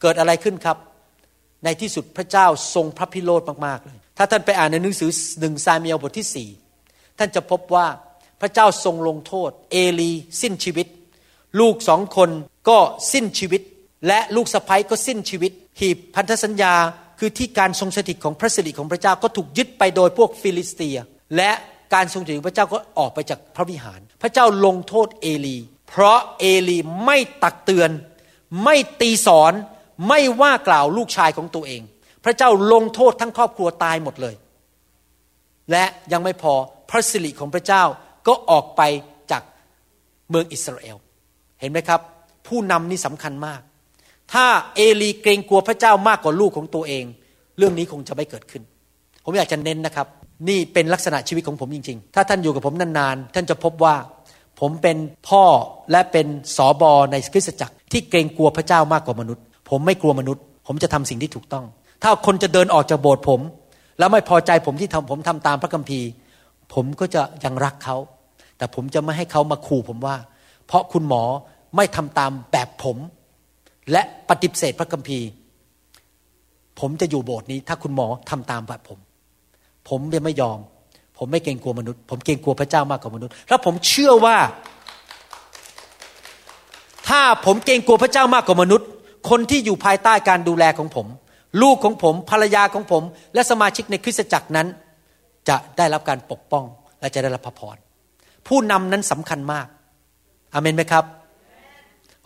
เกิดอะไรขึ้นครับ ในที่สุดพระเจ้าทรงพระพิโรธมากๆเลย ถ้าท่านไปอ่านในหนังสือหนึ่งซามียลบทที่สี่ท่านจะพบว่าพระเจ้าทรงลงโทษ เอลีสิ้นชีวิต ลูกสองคนก็สิ้นชีวิต และลูกสะพ้ก็สิ้นชีวิต หีบพันธสัญญาคือที่การทรงสถิตของพระสิริของพระเจ้าก็ถูกยึดไปโดยพวกฟิลิสเตีย และการทรงสถิตของพระเจ้าก็ออกไปจากพระวิหาร พระเจ้าลงโทษเอลี เพราะเอลีไม่ตักเตือน ไม่ตีสอนไม่ว่ากล่าวลูกชายของตัวเอง พระเจ้าลงโทษทั้งครอบครัวตายหมดเลย และยังไม่พอพระสิริของพระเจ้าก็ออกไปจากเมืองอิสราเอล เห็นไหมครับ ผู้นำนี่สำคัญมาก ถ้าเอลีเกรงกลัวพระเจ้ามากกว่าลูกของตัวเอง เรื่องนี้คงจะไม่เกิดขึ้น ผมอยากจะเน้นนะครับ นี่เป็นลักษณะชีวิตของผมจริง ๆ ถ้าท่านอยู่กับผมนานๆ ท่านจะพบว่าผมเป็นพ่อและเป็นสอบอในคริสตจักร ที่เกรงกลัวพระเจ้ามากกว่ามนุษย์ ผมไม่กลัวมนุษย์ ผมจะทำสิ่งที่ถูกต้อง ถ้าคนจะเดินออกจากโบสถ์ผม แล้วไม่พอใจผมที่ทำผมทำตามพระคัมภีร์ ผมก็จะยังรักเขา แต่ผมจะไม่ให้เขามาขู่ผมว่า เพราะคุณหมอไม่ทำตามแบบผม และปฏิเสธพระคัมภีร์ ผมจะอยู่โบสถ์นี้ ถ้าคุณหมอทำตามแบบผม ผมจะไม่ยอม ผมไม่เกรงกลัวมนุษย์ ผมเกรงกลัวพระเจ้ามากกว่ามนุษย์ แล้วผมเชื่อว่า ถ้าผมเกรงกลัวพระเจ้ามากกว่ามนุษย์ คนที่อยู่ภายใต้การดูแลของผม ลูกของผมภรรยาของผม และสมาชิกในคริสตจักรนั้น จะได้รับการปกป้องและจะได้รับพระพรผู้นำนั้นสำคัญมากอเมนไหมครับ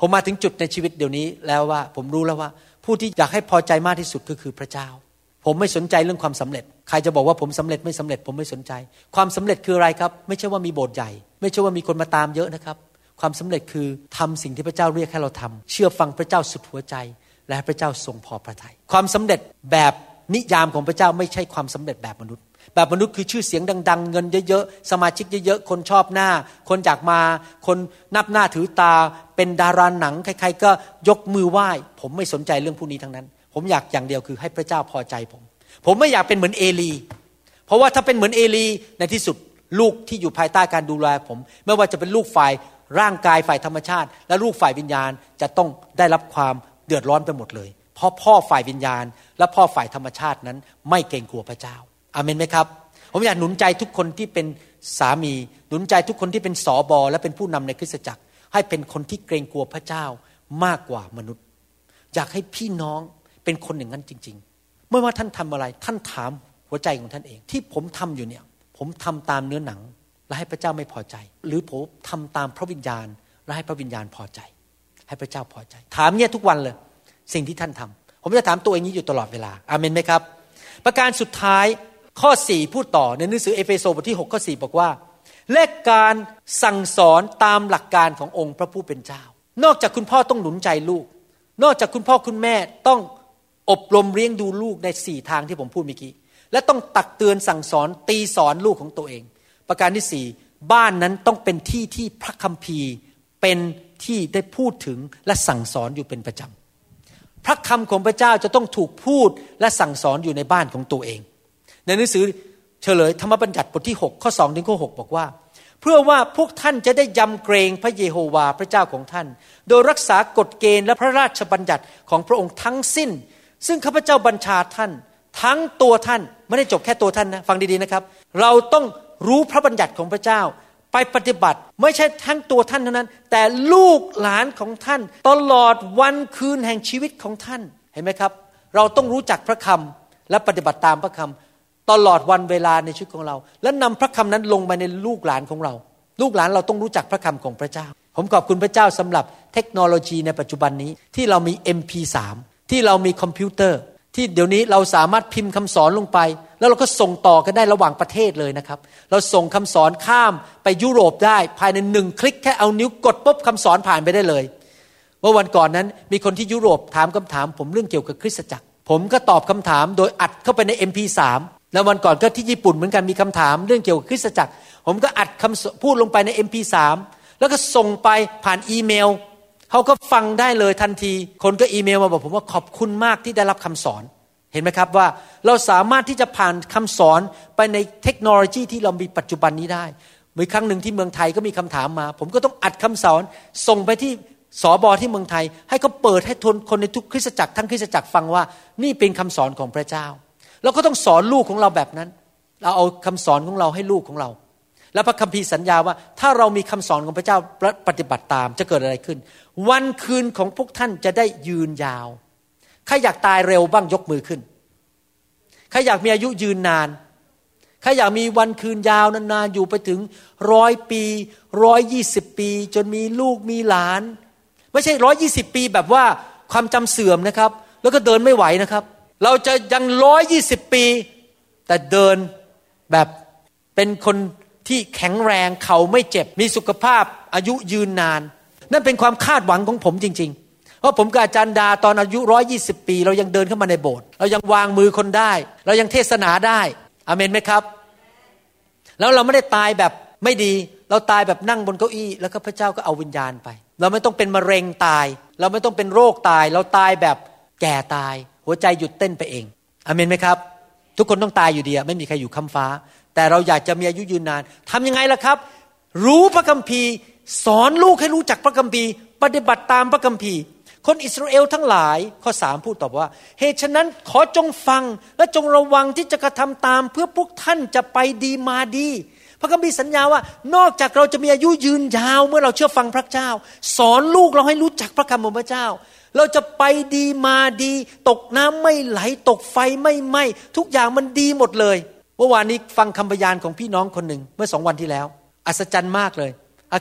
ผมมาถึงจุดในชีวิตเดี๋ยวนี้แล้วว่าผมรู้แล้วว่า ผู้ที่อยากให้พอใจมากที่สุดก็คือพระเจ้า ผมไม่สนใจเรื่องความสำเร็จ ใครจะบอกว่าผมสำเร็จไม่สำเร็จผมไม่สนใจ ความสำเร็จคืออะไรครับ ไม่ใช่ว่ามีโบสถ์ใหญ่ ไม่ใช่ว่ามีคนมาตามเยอะนะครับ ความสำเร็จคือทำสิ่งที่พระเจ้าเรียกให้เราทำเชื่อฟังพระเจ้าสุดหัวใจ และพระเจ้าทรงพอพระทยัยความสำเร็จแบบนิยามของพระเจ้าไม่ใช่ความสำเร็จแบบมนุษย์ แบบมนุษย์คือชื่อเสียงดัง ๆ เงินเยอะๆสมาชิกเยอะๆคนชอบหน้า คนอยากมา คนนับหน้าถือตา เป็นดาราหนังใครๆก็ยกมือไหว้ ผมไม่สนใจเรื่องพวกนี้ทั้งนั้น ผมอยากอย่างเดียวคือให้พระเจ้าพอใจผม ผมไม่อยากเป็นเหมือนเอลี เพราะว่าถ้าเป็นเหมือนเอลีในที่สุดลูกที่อยู่ภายใต้การดูแลผม ไม่ว่าจะเป็นลูกฝ่ายร่างกายฝ่ายธรรมชาติ และลูกฝ่ายวิญญาณจะต้องได้รับความ เดือดร้อนไปหมดเลย เพราะพ่อฝ่ายวิญญาณ และพ่อฝ่ายธรรมชาตินั้น ไม่เกรงกลัวพระเจ้าอาเมนไหมครับ ผมอยากหนุนใจทุกคนที่เป็นสามี หนุนใจทุกคนที่เป็นสอบอและเป็นผู้นำในคริสตจักร ให้เป็นคนที่เกรงกลัวพระเจ้ามากกว่ามนุษย์ อยากให้พี่น้องเป็นคนอย่างนั้นจริงๆเมื่อว่าท่านทำอะไร ท่านถามหัวใจของท่านเอง ที่ผมทำอยู่เนี่ย ผมทำตามเนื้อหนัง และให้พระเจ้าไม่พอใจ หรือผมทำตามพระวิญญาณ และให้พระวิญญาณพอใจ ให้พระเจ้าพอใจ ถามเนี่ยทุกวันเลย สิ่งที่ท่านทำผมจะถามตัวเองนี้อยู่ตลอดเวลาอาเมนไหมครับ ประการสุดท้ายข้อ 4 พูดต่อในหนังสือเอเฟโซบทที่6ข้อ4บอกว่าและการสั่งสอนตามหลักการขององค์พระผู้เป็นเจ้า นอกจากคุณพ่อต้องหนุนใจลูก นอกจากคุณพ่อคุณแม่ต้องอบรมเลี้ยงดูลูกในสี่ทางที่ผมพูดเมื่อกี้ และต้องตักเตือนสั่งสอนตีสอนลูกของตัวเอง ประการที่สี่บ้านนั้นต้องเป็นที่ที่พระคัมภีร์เป็น ที่ได้พูดถึงและสั่งสอนอยู่เป็นประจำ พระคำของพระเจ้าจะต้องถูกพูดและสั่งสอนอยู่ในบ้านของตัวเอง ในหนังสือเฉลยธรรมบัญญัติบทที่ 6 ข้อ2ถึงข้อ6บอกว่า เพื่อว่าพวกท่านจะได้ยำเกรงพระเยโฮวาพระเจ้าของท่าน โดยรักษากฎเกณฑ์และพระราชบัญญัติของพระองค์ทั้งสิ้น ซึ่งข้าพเจ้าบัญชาท่าน ทั้งตัวท่านไม่ได้จบแค่ตัวท่านนะฟังดีๆนะครับ เราต้องรู้พระบัญญัติของพระเจ้า ไปปฏิบัติ ไม่ใช่ทั้งตัวท่านเท่านั้น แต่ลูกหลานของท่าน ตลอดวันคืนแห่งชีวิตของท่านเห็นไหมครับ เราต้องรู้จักพระคำและปฏิบัติตามพระคำตลอดวันเวลาในชีวิตของเรา และนำพระคำนั้นลงมาในลูกหลานของเรา ลูกหลานเราต้องรู้จักพระคำของพระเจ้า ผมขอบคุณพระเจ้าสำหรับเทคโนโลยีในปัจจุบันนี้ที่เรามี MP3 ที่เรามีคอมพิวเตอร์ ที่เดี๋ยวนี้เราสามารถพิมพ์คำสอนลงไป แล้วเราก็ส่งต่อกันได้ระหว่างประเทศเลยนะครับ เราส่งคำสอนข้ามไปยุโรปได้ภายในหนึ่งคลิกแค่เอานิ้วกดปุ๊บคำสอนผ่านไปได้เลย เมื่อวันก่อนนั้นมีคนที่ยุโรปถามคำถาม ผมเรื่องเกี่ยวกับคริสตจักร ผมก็ตอบคำถามโดยอัดเข้าไปใน MP3 แล้ววันก่อนก็ที่ญี่ปุ่นเหมือนกันมีคำถามเรื่องเกี่ยวกับคริสตจักร ผมก็อัดคำพูดลงไปใน MP3 แล้วก็ส่งไปผ่านอีเมล เขาก็ฟังได้เลยทันที คนก็อีเมลมาบอกผมว่าขอบคุณมากที่ได้รับคำสอน เห็นไหมครับว่าเราสามารถที่จะผ่านคำสอนไปในเทคโนโลยีที่เรามีปัจจุบันนี้ได้มีครั้งหนึ่งที่เมืองไทยก็มีคำถามมา ผมก็ต้องอัดคำสอนส่งไปที่สอบอที่เมืองไทย ให้เขาเปิดให้ทนคนในทุกคริสตจักรทั้งคริสตจักรฟังว่า นี่เป็นคำสอนของพระเจ้าเราก็ต้องสอนลูกของเราแบบนั้น เราเอาคำสอนของเราให้ลูกของเรา แล้วพระคัมภีร์สัญญาว่าถ้าเรามีคำสอนของพระเจ้าปฏิบัติตามจะเกิดอะไรขึ้น วันคืนของพวกท่านจะได้ยืนยาวใครอยากตายเร็วบ้างยกมือขึ้นใครอยากมีอายุยืนนานใครอยากมีวันคืนยาวนานๆอยู่ไปถึงร้อยปีร้อยยี่สิบปี จนมีลูกมีหลาน ไม่ใช่ร้อยยี่สิบปีแบบว่าความจำเสื่อมนะครับ แล้วก็เดินไม่ไหวนะครับ เราจะยังร้อยยี่สิบปี แต่เดินแบบเป็นคน ที่แข็งแรงเขาไม่เจ็บ มีสุขภาพอายุยืนนาน นั่นเป็นความคาดหวังของผมจริง ๆ เพราะผมกับอาจารย์ดาตอนอายุร้อยี่สิบปี เรายังเดินเข้ามาในโบสถ์เรายังวางมือคนได้ เรายังเทศนาได้อเมนไหมครับ แล้วเราไม่ได้ตายแบบไม่ดี เราตายแบบนั่งบนเก้าอี้ แล้วก็พระเจ้าก็เอาวิญญาณไป เราไม่ต้องเป็นมะเร็งตาย เราไม่ต้องเป็นโรคตาย เราตายแบบแก่ตาย หัวใจหยุดเต้นไปเองอเมนไหมครับ ทุกคนต้องตายอยู่ดีไม่มีใครอยู่ค้ำฟ้า แต่เราอยากจะมีอายุยืนนานทำยังไงล่ะครับ รู้พระคัมภีร์ สอนลูกให้รู้จักพระคัมภีร์ ปฏิบัติตามพระคัมภีร์ คนอิสราเอลทั้งหลายข้อสามพูดตอบว่า เหตุฉะนั้นขอจงฟังและจงระวังที่จะกระทำตาม เพื่อพวกท่านจะไปดีมาดี พระคัมภีร์สัญญาว่านอกจากเราจะมีอายุยืนยาวเมื่อเราเชื่อฟังพระเจ้า สอนลูกเราให้รู้จักพระคำของพระเจ้าเราจะไปดีมาดี ตกน้ำไม่ไหล ตกไฟไม่ไหม้ทุกอย่างมันดีหมดเลย เมื่อวานนี้ฟังคำพยานของพี่น้องคนหนึ่งเมื่อสองวันที่แล้ว อัศจรรย์มากเลย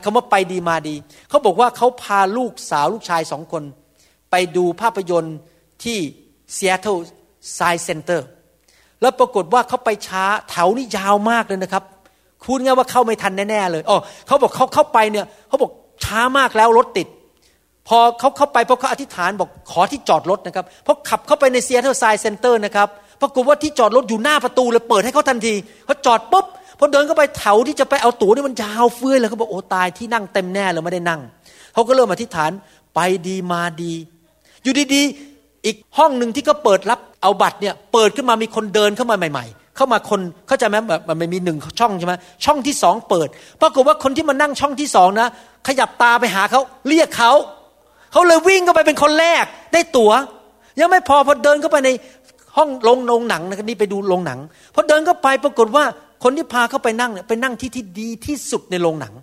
คำว่าไปดีมาดี เขาบอกว่าเขาพาลูกสาวลูกชายสองคน ไปดูภาพยนตร์ที่ซีแอตเทิล Science Centerแล้วปรากฏว่าเขาไปช้าแถวนี่ยาวมากเลยนะครับ พูดง่ายว่าเข้าไม่ทันแน่ๆเลยอ๋อเขาบอกเขาเข้าไปเนี่ยเขาบอกช้ามากแล้วรถติด พอเขาเข้าไปพอเขาอธิษฐานบอกขอที่จอดรถนะครับพอขับเข้าไปในซีแอตเทิล Science Center นะครับ ปรากฏว่าที่จอดรถอยู่หน้าประตูเลยเปิดให้เขาทันทีเขาจอดปุ๊บพอเดินเข้าไปแถวที่จะไปเอาตั๋วนี่มันยาวเฟื้อยเลยเขาบอกโอ้ตายที่นั่งเต็มแน่เลยไม่ได้นั่งเขาก็เริ่มอธิษฐานไปดีมาดี อยู่ดีๆ อีกห้องหนึ่งที่เขาเปิดรับเอาบัตรเนี่ยเปิดขึ้นมามีคนเดินเข้ามาใหม่ ๆ เข้ามาคนเข้าใจไหมมันไม่มีหนึ่งช่องใช่ไหมช่องที่สองเปิดปรากฏว่าคนที่มานั่งช่องที่สองนะขยับตาไปหาเขาเรียกเขาเขาเลยวิ่งเข้าไปเป็นคนแรกได้ตัว๋วยังไม่พอพอเดินเข้าไปใน ห้องลงโรงหนังนะครับนี่ไปดูโรงหนังพอเดินเข้าไปปรากฏว่าคนที่พาเข้าไปนั่งเนี่ยไปนั่งที่ที่ดีที่สุดในโรงหนัง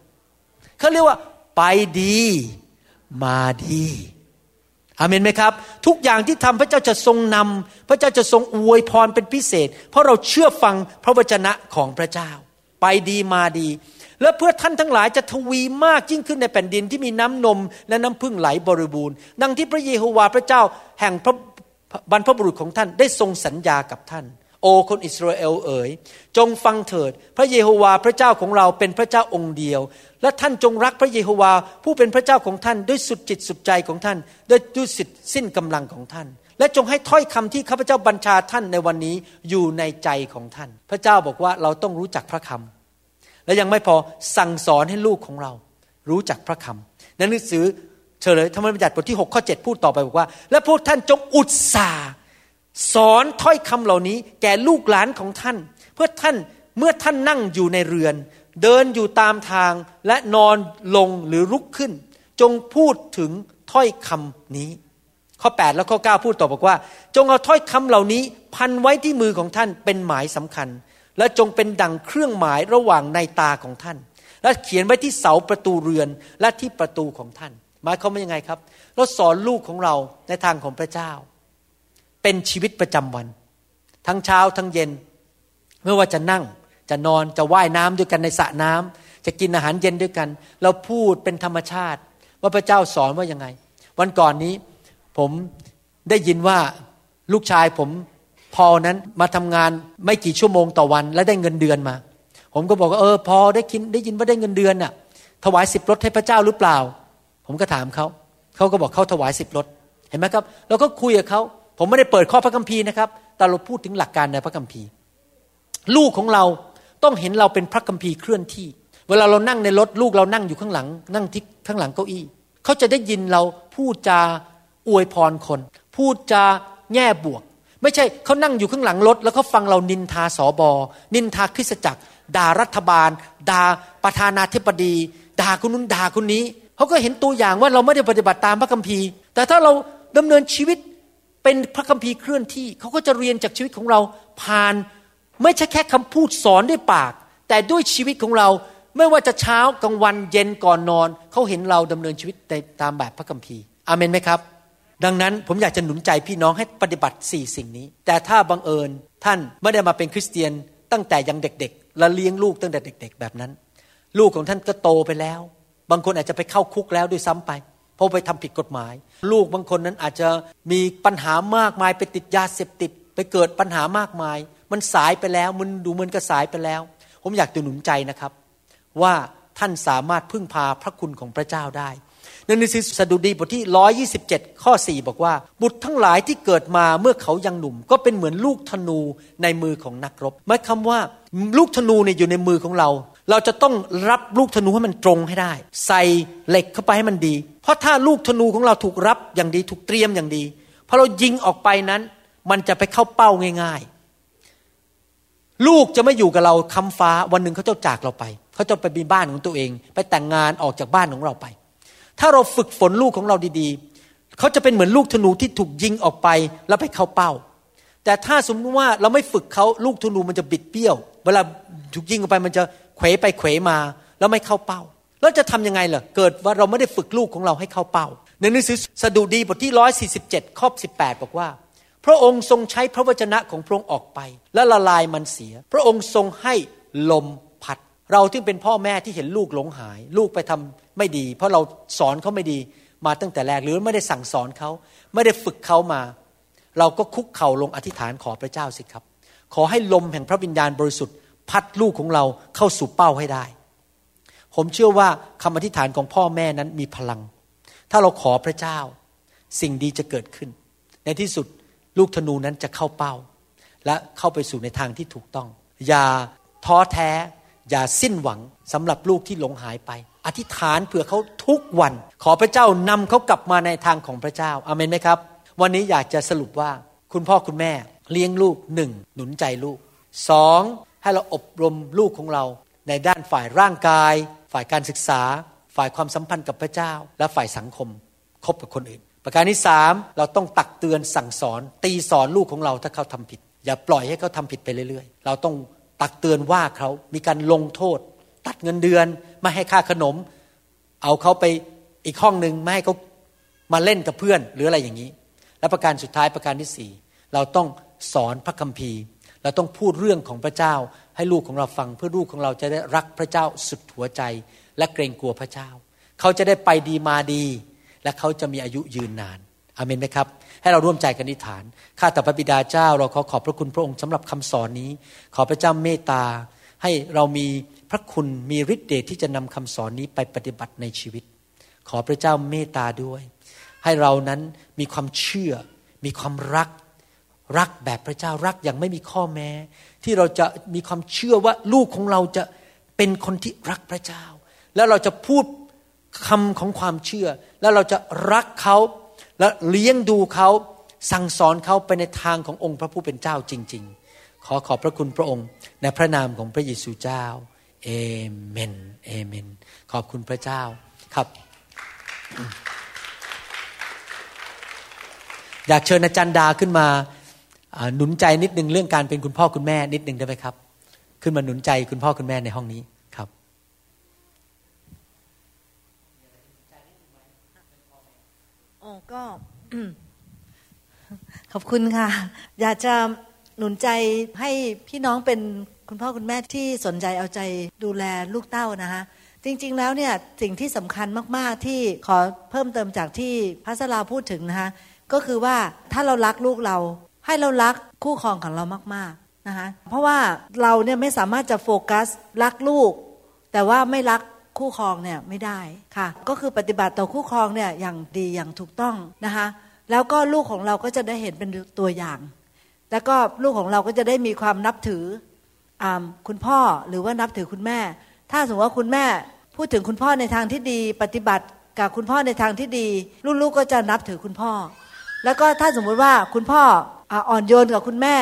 เขาเรียกว่าไปดี มาดีอาเมนไหมครับ ทุกอย่างที่ทำพระเจ้าจะทรงนำพระเจ้าจะทรงอวยพรเป็นพิเศษ เพราะเราเชื่อฟังพระวจนะของพระเจ้า ไปดีมาดี และเพื่อท่านทั้งหลายจะทวีมากยิ่งขึ้นในแผ่นดินที่มีน้ำนมและน้ำพึ่งไหลบริบูรณ์ ดังที่พระเยโฮวาห์พระเจ้าแห่งพระ บรรพบุรุษของท่านได้ทรงสัญญากับท่าน โอคนอิสราเอลเอ๋ยจงฟังเถิด พระเยโฮวาห์พระเจ้าของเราเป็นพระเจ้าองค์เดียว และท่านจงรักพระเยโฮวาห์ผู้เป็นพระเจ้าของท่านด้วยสุดจิตสุดใจของท่าน ด้วยด้วยสิทธิสิ้นกำลังของท่าน และจงให้ถ้อยคำที่ข้าพเจ้าบัญชาท่านในวันนี้อยู่ในใจของท่าน พระเจ้าบอกว่าเราต้องรู้จักพระคำและยังไม่พอสั่งสอนให้ลูกของเรา รู้จักพระคำในหนังสือ เฉลยธรรมบัญญัติบทที่ 6 ข้อ 7 พูดต่อไปบอกว่า และพวกท่านจงอุตสาสอนถ้อยคำเหล่านี้ แก่ลูกหลานของท่าน เพื่อท่านเมื่อท่านนั่งอยู่ในเรือน เดินอยู่ตามทางและนอนลงหรือลุกขึ้น จงพูดถึงถ้อยคำนี้ ข้อ 8 และข้อ 9 พูดต่อบอกว่า จงเอาถ้อยคำเหล่านี้ พันไว้ที่มือของท่านเป็นหมายสำคัญ และจงเป็นดังเครื่องหมายระหว่างในตาของท่าน และเขียนไว้ที่เสาประตูเรือนและที่ประตูของท่าน หมายความว่ายังไงครับ เราสอนลูกของเราในทางของพระเจ้า เป็นชีวิตประจำวัน ทั้งเช้าทั้งเย็น ไม่ว่าจะนั่งจะนอนจะว่ายน้ำด้วยกันในสระน้ำจะกินอาหารเย็นด้วยกัน เราพูดเป็นธรรมชาติ ว่าพระเจ้าสอนว่ายังไง วันก่อนนี้ผมได้ยินว่าลูกชายผมพอนั้นมาทำงานไม่กี่ชั่วโมงต่อวัน และได้เงินเดือนมา ผมก็บอกว่าเออพอได้กินได้ยินว่าได้เงินเดือนน่ะถวายสิบรถให้พระเจ้าหรือเปล่า ผมก็ถามเขาเขาก็บอกเขาถวายสิบรถเห็นไหมครับ เราก็คุยกับเขาผมไม่ได้เปิดข้อพระคัมภีร์นะครับ แต่เราพูดถึงหลักการในพระคัมภีร์ ลูกของเราต้องเห็นเราเป็นพระคัมภีร์เคลื่อนที่ เวลาเรานั่งในรถลูกเรานั่งอยู่ข้างหลัง นั่งที่ข้างหลังเก้าอี้เขาจะได้ยินเราพูดจาอวยพรคน พูดจาแง่บวก ไม่ใช่เขานั่งอยู่ข้างหลังรถ แล้วเขาฟังเรานินทาสอบอ นินทาคริสตจักรด่ารัฐบาลด่าประธานาธิบดีด่าคนนู้นด่าคนนี้ เขาก็เห็นตัวอย่างว่าเราไม่ได้ปฏิบัติตามพระคัมภีร์ แต่ถ้าเราดำเนินชีวิตเป็นพระคัมภีร์เคลื่อนที่เขาก็จะเรียนจากชีวิตของเราผ่าน ไม่ใช่แค่คำพูดสอนด้วยปาก แต่ด้วยชีวิตของเราไม่ว่าจะเช้ากลางวันเย็นก่อนนอน เขาเห็นเราดำเนินชีวิตตามแบบพระคัมภีร์อามนไหมครับ ดังนั้นผมอยากจะหนุนใจพี่น้องให้ปฏิบัติสี่สิ่งนี้ แต่ถ้าบังเอิญท่านไม่ได้มาเป็นคริสเตียนตั้งแต่ยังเด็กๆและเลี้ยงลูกตั้งแต่เด็ก ๆ แบบนั้น ลูกของท่านก็โตไปแล้ว บางคนอาจจะไปเข้าคุกแล้วด้วยซ้ำไป เพราะไปทำผิดกฎหมาย ลูกบางคนนั้นอาจจะมีปัญหามากมายไปติดยาเสพติด ไปเกิดปัญหามากมาย มันสายไปแล้วมันดูเหมือนกับสายไปแล้ว ผมอยากจะหนุนใจนะครับ ว่าท่านสามารถพึ่งพาพระคุณของพระเจ้าได้ในหนังสือสดุดีบทที่ 127 ข้อ 4 บอกว่า บุตรทั้งหลายที่เกิดมาเมื่อเขายังหนุ่ม ก็เป็นเหมือนลูกธนูในมือของนักรบหมายคำว่าลูกธนูเนี่ยอยู่ในมือของเรา เราจะต้องรับลูกธนูให้มันตรงให้ได้ ใส่เหล็กเข้าไปให้มันดี เพราะถ้าลูกธนูของเราถูกรับอย่างดีถูกเตรียมอย่างดีพอเรายิงออกไปนั้น มันจะไปเข้าเป้าง่ายลูกจะไม่อยู่กับเราคำฟ้าวันหนึ่งเขาจะจากเราไปเขาจะไปมีบ้านของตัวเอง ไปแต่งงานออกจากบ้านของเราไป ถ้าเราฝึกฝนลูกของเราดีๆเขาจะเป็นเหมือนลูกธนูที่ถูกยิงออกไปแล้วไปเข้าเป้า แต่ถ้าสมมติว่าเราไม่ฝึกเขาลูกธนูมันจะบิดเปี้ยว เวลาถูกยิงออกไปมันจะ เขวไปเขวมาแล้วไม่เข้าเป้า แล้วจะทํำยังไงล่ะเกิดว่าเราไม่ได้ฝึกลูกของเราให้เข้าเป้า ในหนังสือสดุดีบทที่ร้อยสี่สิบเจ็ดข้อสิบแปดบอกว่า พระองค์ทรงใช้พระวจนะของพระองค์ออกไป และละลายมันเสีย พระองค์ทรงให้ลมพัด เราที่เป็นพ่อแม่ที่เห็นลูกหลงหาย ลูกไปทำไม่ดี เพราะเราสอนเขาไม่ดีมาตั้งแต่แรกหรือไม่ได้สั่งสอนเขา ไม่ได้ฝึกเขามา เราก็คุกเข่าลงอธิษฐานขอพระเจ้าสิครับ ขอให้ลมแห่งพระวิญญาณบริสุทธิ์ พัดลูกของเราเข้าสู่เป้าให้ได้ ผมเชื่อว่าคำอธิษฐานของพ่อแม่นั้นมีพลัง ถ้าเราขอพระเจ้า สิ่งดีจะเกิดขึ้น ในที่สุดลูกธนูนั้นจะเข้าเป้า และเข้าไปสู่ในทางที่ถูกต้อง อย่าท้อแท้ อย่าสิ้นหวังสำหรับลูกที่หลงหายไป อธิษฐานเผื่อเขาทุกวัน ขอพระเจ้านำเขากลับมาในทางของพระเจ้าอาเมนไหมครับ วันนี้อยากจะสรุปว่าคุณพ่อคุณแม่เลี้ยงลูกหนึ่งหนุนใจลูกสอง ให้เราอบรมลูกของเรา ในด้านฝ่ายร่างกาย ฝ่ายการศึกษา ฝ่ายความสัมพันธ์กับพระเจ้า และฝ่ายสังคมคบกับคนอื่น ประการที่สามเราต้องตักเตือนสั่งสอน ตีสอนลูกของเราถ้าเขาทำผิด อย่าปล่อยให้เขาทำผิดไปเรื่อยๆ เราต้องตักเตือนว่าเขามีการลงโทษ ตัดเงินเดือนไม่ให้ค่าขนม เอาเขาไปอีกห้องหนึ่งไม่ให้เขามาเล่นกับเพื่อนหรืออะไรอย่างนี้ และประการสุดท้ายประการที่สี่เราต้องสอนพระคัมภีร์ เราต้องพูดเรื่องของพระเจ้าให้ลูกของเราฟัง เพื่อลูกของเราจะได้รักพระเจ้าสุดหัวใจ และเกรงกลัวพระเจ้า เขาจะได้ไปดีมาดี และเขาจะมีอายุยืนนานอเมนไหมครับให้เราร่วมใจกันนิษฐาน ข้าแต่พระบิดาเจ้า เราขอขอบพระคุณพระองค์สำหรับคำสอนนี้ ขอพระเจ้าเมตตา ให้เรามีพระคุณมีฤทธิ์เดชที่จะนำคำสอนนี้ไปปฏิบัติในชีวิต ขอพระเจ้าเมตตาด้วย ให้เรานั้นมีความเชื่อ มีความรัก รักแบบพระเจ้ารักอย่างไม่มีข้อแม้ ที่เราจะมีความเชื่อว่าลูกของเราจะเป็นคนที่รักพระเจ้า แล้วเราจะพูดคำของความเชื่อ แล้วเราจะรักเขาและเลี้ยงดูเขาสั่งสอนเขาไปในทางขององค์พระผู้เป็นเจ้าจริง ๆ ขอขอบพระคุณพระองค์ ในพระนามของพระเยซูเจ้าเอเมนเอเมน ขอบคุณพระเจ้าครับ อยากเชิญอาจารย์ดาขึ้นมา หนุนใจนิดนึงเรื่องการเป็นคุณพ่อคุณแม่นิดนึงได้ไหมครับ ขึ้นมาหนุนใจคุณพ่อคุณแม่ในห้องนี้ครับอ๋อก็ขอบคุณค่ะ อยากจะหนุนใจให้พี่น้องเป็นคุณพ่อคุณแม่ที่สนใจเอาใจดูแลลูกเต้านะคะจริงๆแล้วเนี่ยสิ่งที่สำคัญมากๆที่ขอเพิ่มเติมจากที่พัสราพูดถึงนะคะก็คือว่าถ้าเรารักลูกเรา ให้เรารักคู่ครองของเรามากๆนะคะเพราะว่าเราเนี่ยไม่สามารถจะโฟกัสรักลูก แต่ว่าไม่รักคู่ครองเนี่ยไม่ได้ค่ะ ก็คือปฏิบัติต่อคู่ครองเนี่ยอย่างดีอย่างถูกต้องนะคะแล้วก็ลูกของเราก็จะได้เห็นเป็นตัวอย่าง แล้วก็ลูกของเราก็จะได้มีความนับถืออคุณพ่อหรือว่านับถือคุณแม่ ถ้าสมมติว่าคุณแม่พูดถึงคุณพ่อในทางที่ดี ปฏิบัติกับคุณพ่อในทางที่ดี ลูกๆก็จะนับถือคุณพ่อ แล้วก็ถ้าสมมุติว่าคุณพ่อ อ่อนโยนกับคุณแม่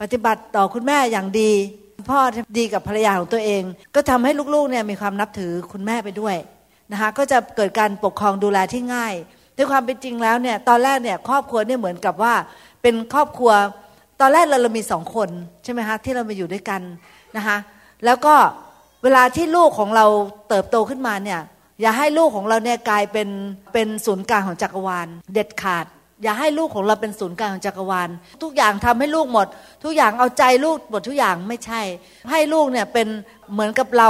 ปฏิบัติต่อคุณแม่อย่างดี พ่อดีกับภรรยาของตัวเอง ก็ทำให้ลูกๆเนี่ยมีความนับถือคุณแม่ไปด้วยนะคะก็จะเกิดการปกครองดูแลที่ง่ายด้วยความเป็นจริงแล้วเนี่ยตอนแรกเนี่ยครอบครัวเนี่ยเหมือนกับว่าเป็นครอบครัวตอนแรกเราเรามีสองคนใช่ไหมคะที่เรามาอยู่ด้วยกันนะคะแล้วก็เวลาที่ลูกของเราเติบโตขึ้นมาเนี่ยอย่าให้ลูกของเราเนี่ยกลายเป็นเป็นศูนย์กลางของจักรวาลเด็ดขาด อย่าให้ลูกของเราเป็นศูนย์กลางของจักรวาล ทุกอย่างทำให้ลูกหมด ทุกอย่างเอาใจลูกหมดทุกอย่างไม่ใช่ ให้ลูกเนี่ยเป็นเหมือนกับเรา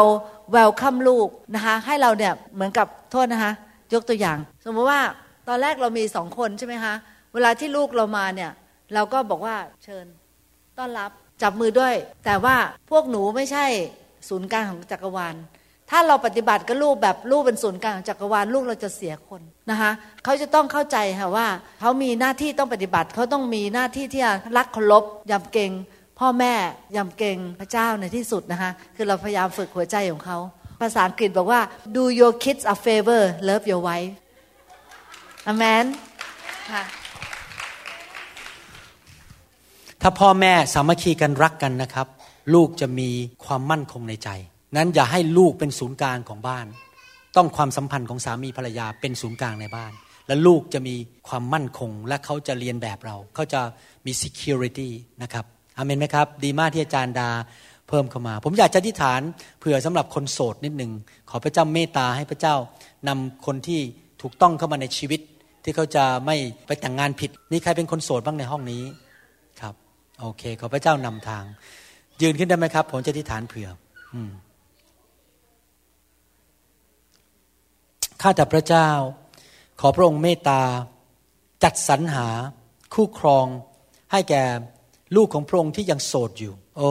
แวลคัมลูกนะคะให้เราเนี่ยเหมือนกับโทษนะคะยกตัวอย่าง สมมติว่าตอนแรกเรามีสองคนใช่ไหมคะเวลาที่ลูกเรามาเนี่ยเราก็บอกว่าเชิญต้อนรับจับมือด้วย แต่ว่าพวกหนูไม่ใช่ศูนย์กลางของจักรวาล ถ้าเราปฏิบัติกับลูกแบบลูกเป็นศูนย์กลางของจักรวาลลูกเราจะเสียคนนะคะเขาจะต้องเข้าใจค่ะว่าเขามีหน้าที่ต้องปฏิบัติเขาต้องมีหน้าที่ที่จะรักเคารพยำเกรงพ่อแม่ยำเกรงพระเจ้าในที่สุดนะคะคือเราพยายามฝึกหัวใจของเขาภาษาอังกฤษบอกว่า do your kids a favor love your wife อเมนค่ะถ้าพ่อแม่สามัคคีกันรักกันนะครับ ลูกจะมีความมั่นคงในใจ นั้นอย่าให้ลูกเป็นศูนย์กลางของบ้าน ต้องความสัมพันธ์ของสามีภรรยาเป็นศูนย์กลางในบ้าน และลูกจะมีความมั่นคง และเขาจะเรียนแบบเรา เขาจะมี security นะครับอเมนไหมครับ ดีมากที่อาจารย์ดาเพิ่มเข้ามา ผมอยากจะอธิษฐานเผื่อสำหรับคนโสดนิดหนึ่งขอพระเจ้าเมตตาให้พระเจ้านำคนที่ถูกต้องเข้ามาในชีวิต ที่เขาจะไม่ไปแต่งงานผิดนี่ใครเป็นคนโสดบ้างในห้องนี้ครับ โอเค ขอพระเจ้านำทาง ยืนขึ้นได้ไหมครับ ผมจะที่ฐานเผื่อ ข้าแต่พระเจ้า ขอพระองค์เมตตา จัดสรรหา คู่ครอง ให้แก่ลูกของพระองค์ที่ยังโสดอยู่ โอ้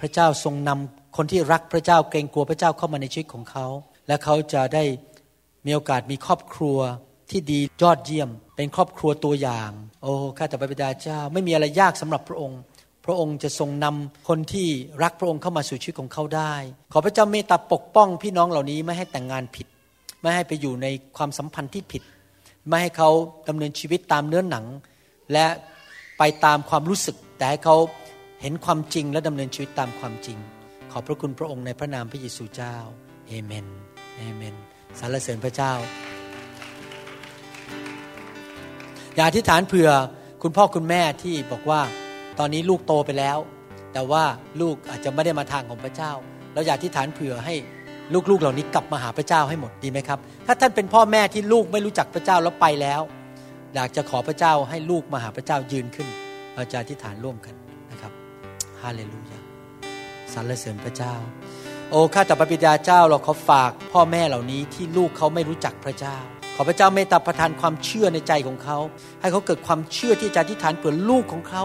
พระเจ้าทรงนำคนที่รักพระเจ้าเกรงกลัวพระเจ้าเข้ามาในชีวิตของเขา และเขาจะได้มีโอกาสมีครอบครัวที่ดียอดเยี่ยม เป็นครอบครัวตัวอย่าง โอ้ข้าแต่พระบิดาเจ้า ไม่มีอะไรยากสำหรับพระองค์ พระองค์จะทรงนำคนที่รักพระองค์เข้ามาสู่ชีวิตของเขาได้ ขอพระเจ้าเมตตาปกป้องพี่น้องเหล่านี้ไม่ให้แต่งงานผิด ไม่ให้ไปอยู่ในความสัมพันธ์ที่ผิด ไม่ให้เขาดำเนินชีวิตตามเนื้อหนัง และไปตามความรู้สึก แต่ให้เขาเห็นความจริงและดำเนินชีวิตตามความจริง ขอบพระคุณพระองค์ในพระนามพระเยซูเจ้าเอเมนเอเมนสรรเสริญพระเจ้า อย่าอธิษฐานเผื่อคุณพ่อคุณแม่ที่บอกว่าตอนนี้ลูกโตไปแล้ว แต่ว่าลูกอาจจะไม่ได้มาทางของพระเจ้า เราอยากอธิษฐานเผื่อให้ ลูกๆเหล่านี้กลับมาหาพระเจ้าให้หมดดีไหมครับ ถ้าท่านเป็นพ่อแม่ที่ลูกไม่รู้จักพระเจ้าแล้วไปแล้ว อยากจะขอพระเจ้าให้ลูกมาหาพระเจ้ายืนขึ้นเราจะอธิษฐานร่วมกันนะครับฮาเลลูยาสรรเสริญพระเจ้า โอ้ข้าแต่พระบิดาเจ้าเราขอฝากพ่อแม่เหล่านี้ที่ลูกเขาไม่รู้จักพระเจ้า ขอพระเจ้าเมตตาประทานความเชื่อในใจของเขา ให้เขาเกิดความเชื่อที่จะอธิษฐานเผื่อลูกของเขา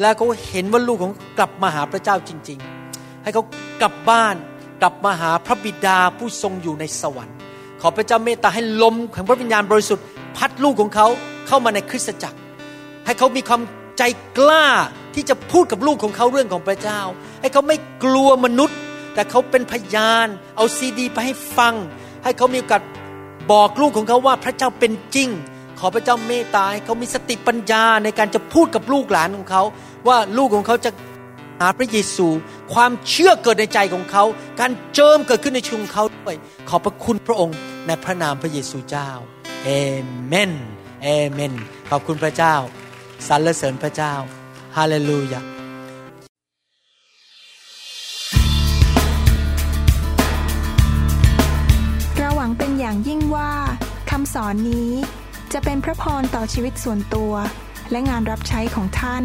และเขาเห็นว่าลูกของกลับมาหาพระเจ้าจริง ๆ ให้เขากลับบ้าน กลับมาหาพระบิดาผู้ทรงอยู่ในสวรรค์ ขอพระเจ้าเมตตาให้ลมแห่งพระวิญญาณบริสุทธิ์พัดลูกของเขาเข้ามาในคริสตจักร ให้เขามีความใจกล้าที่จะพูดกับลูกของเขาเรื่องของพระเจ้า ให้เขาไม่กลัวมนุษย์ แต่เขาเป็นพยาน เอาซีดีไปให้ฟัง ให้เขามีโอกาสบอกลูกของเขาว่าพระเจ้าเป็นจริง ขอพระเจ้าเมตตาให้เขามีสติปัญญาในการจะพูดกับลูกหลานของเขา ว่าลูกของเขาจะ หาพระเยซู ความเชื่อเกิดในใจของเขา การเจิมเกิดขึ้นในชีวิตของเขาด้วยขอบพระคุณพระองค์ในพระนามพระเยซูเจ้าเอเมนเอเมน ขอบคุณพระเจ้าสรรเสริญพระเจ้าฮาเลลูยาเราหวังเป็นอย่างยิ่งว่าคำสอนนี้จะเป็นพระพรต่อชีวิตส่วนตัว และงานรับใช้ของท่าน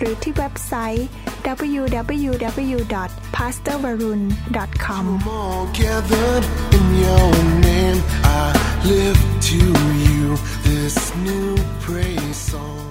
หรือที่เว็บไซต์ www.pastorvarun.com I'm all gathered in your name. I lift to you this new praise song.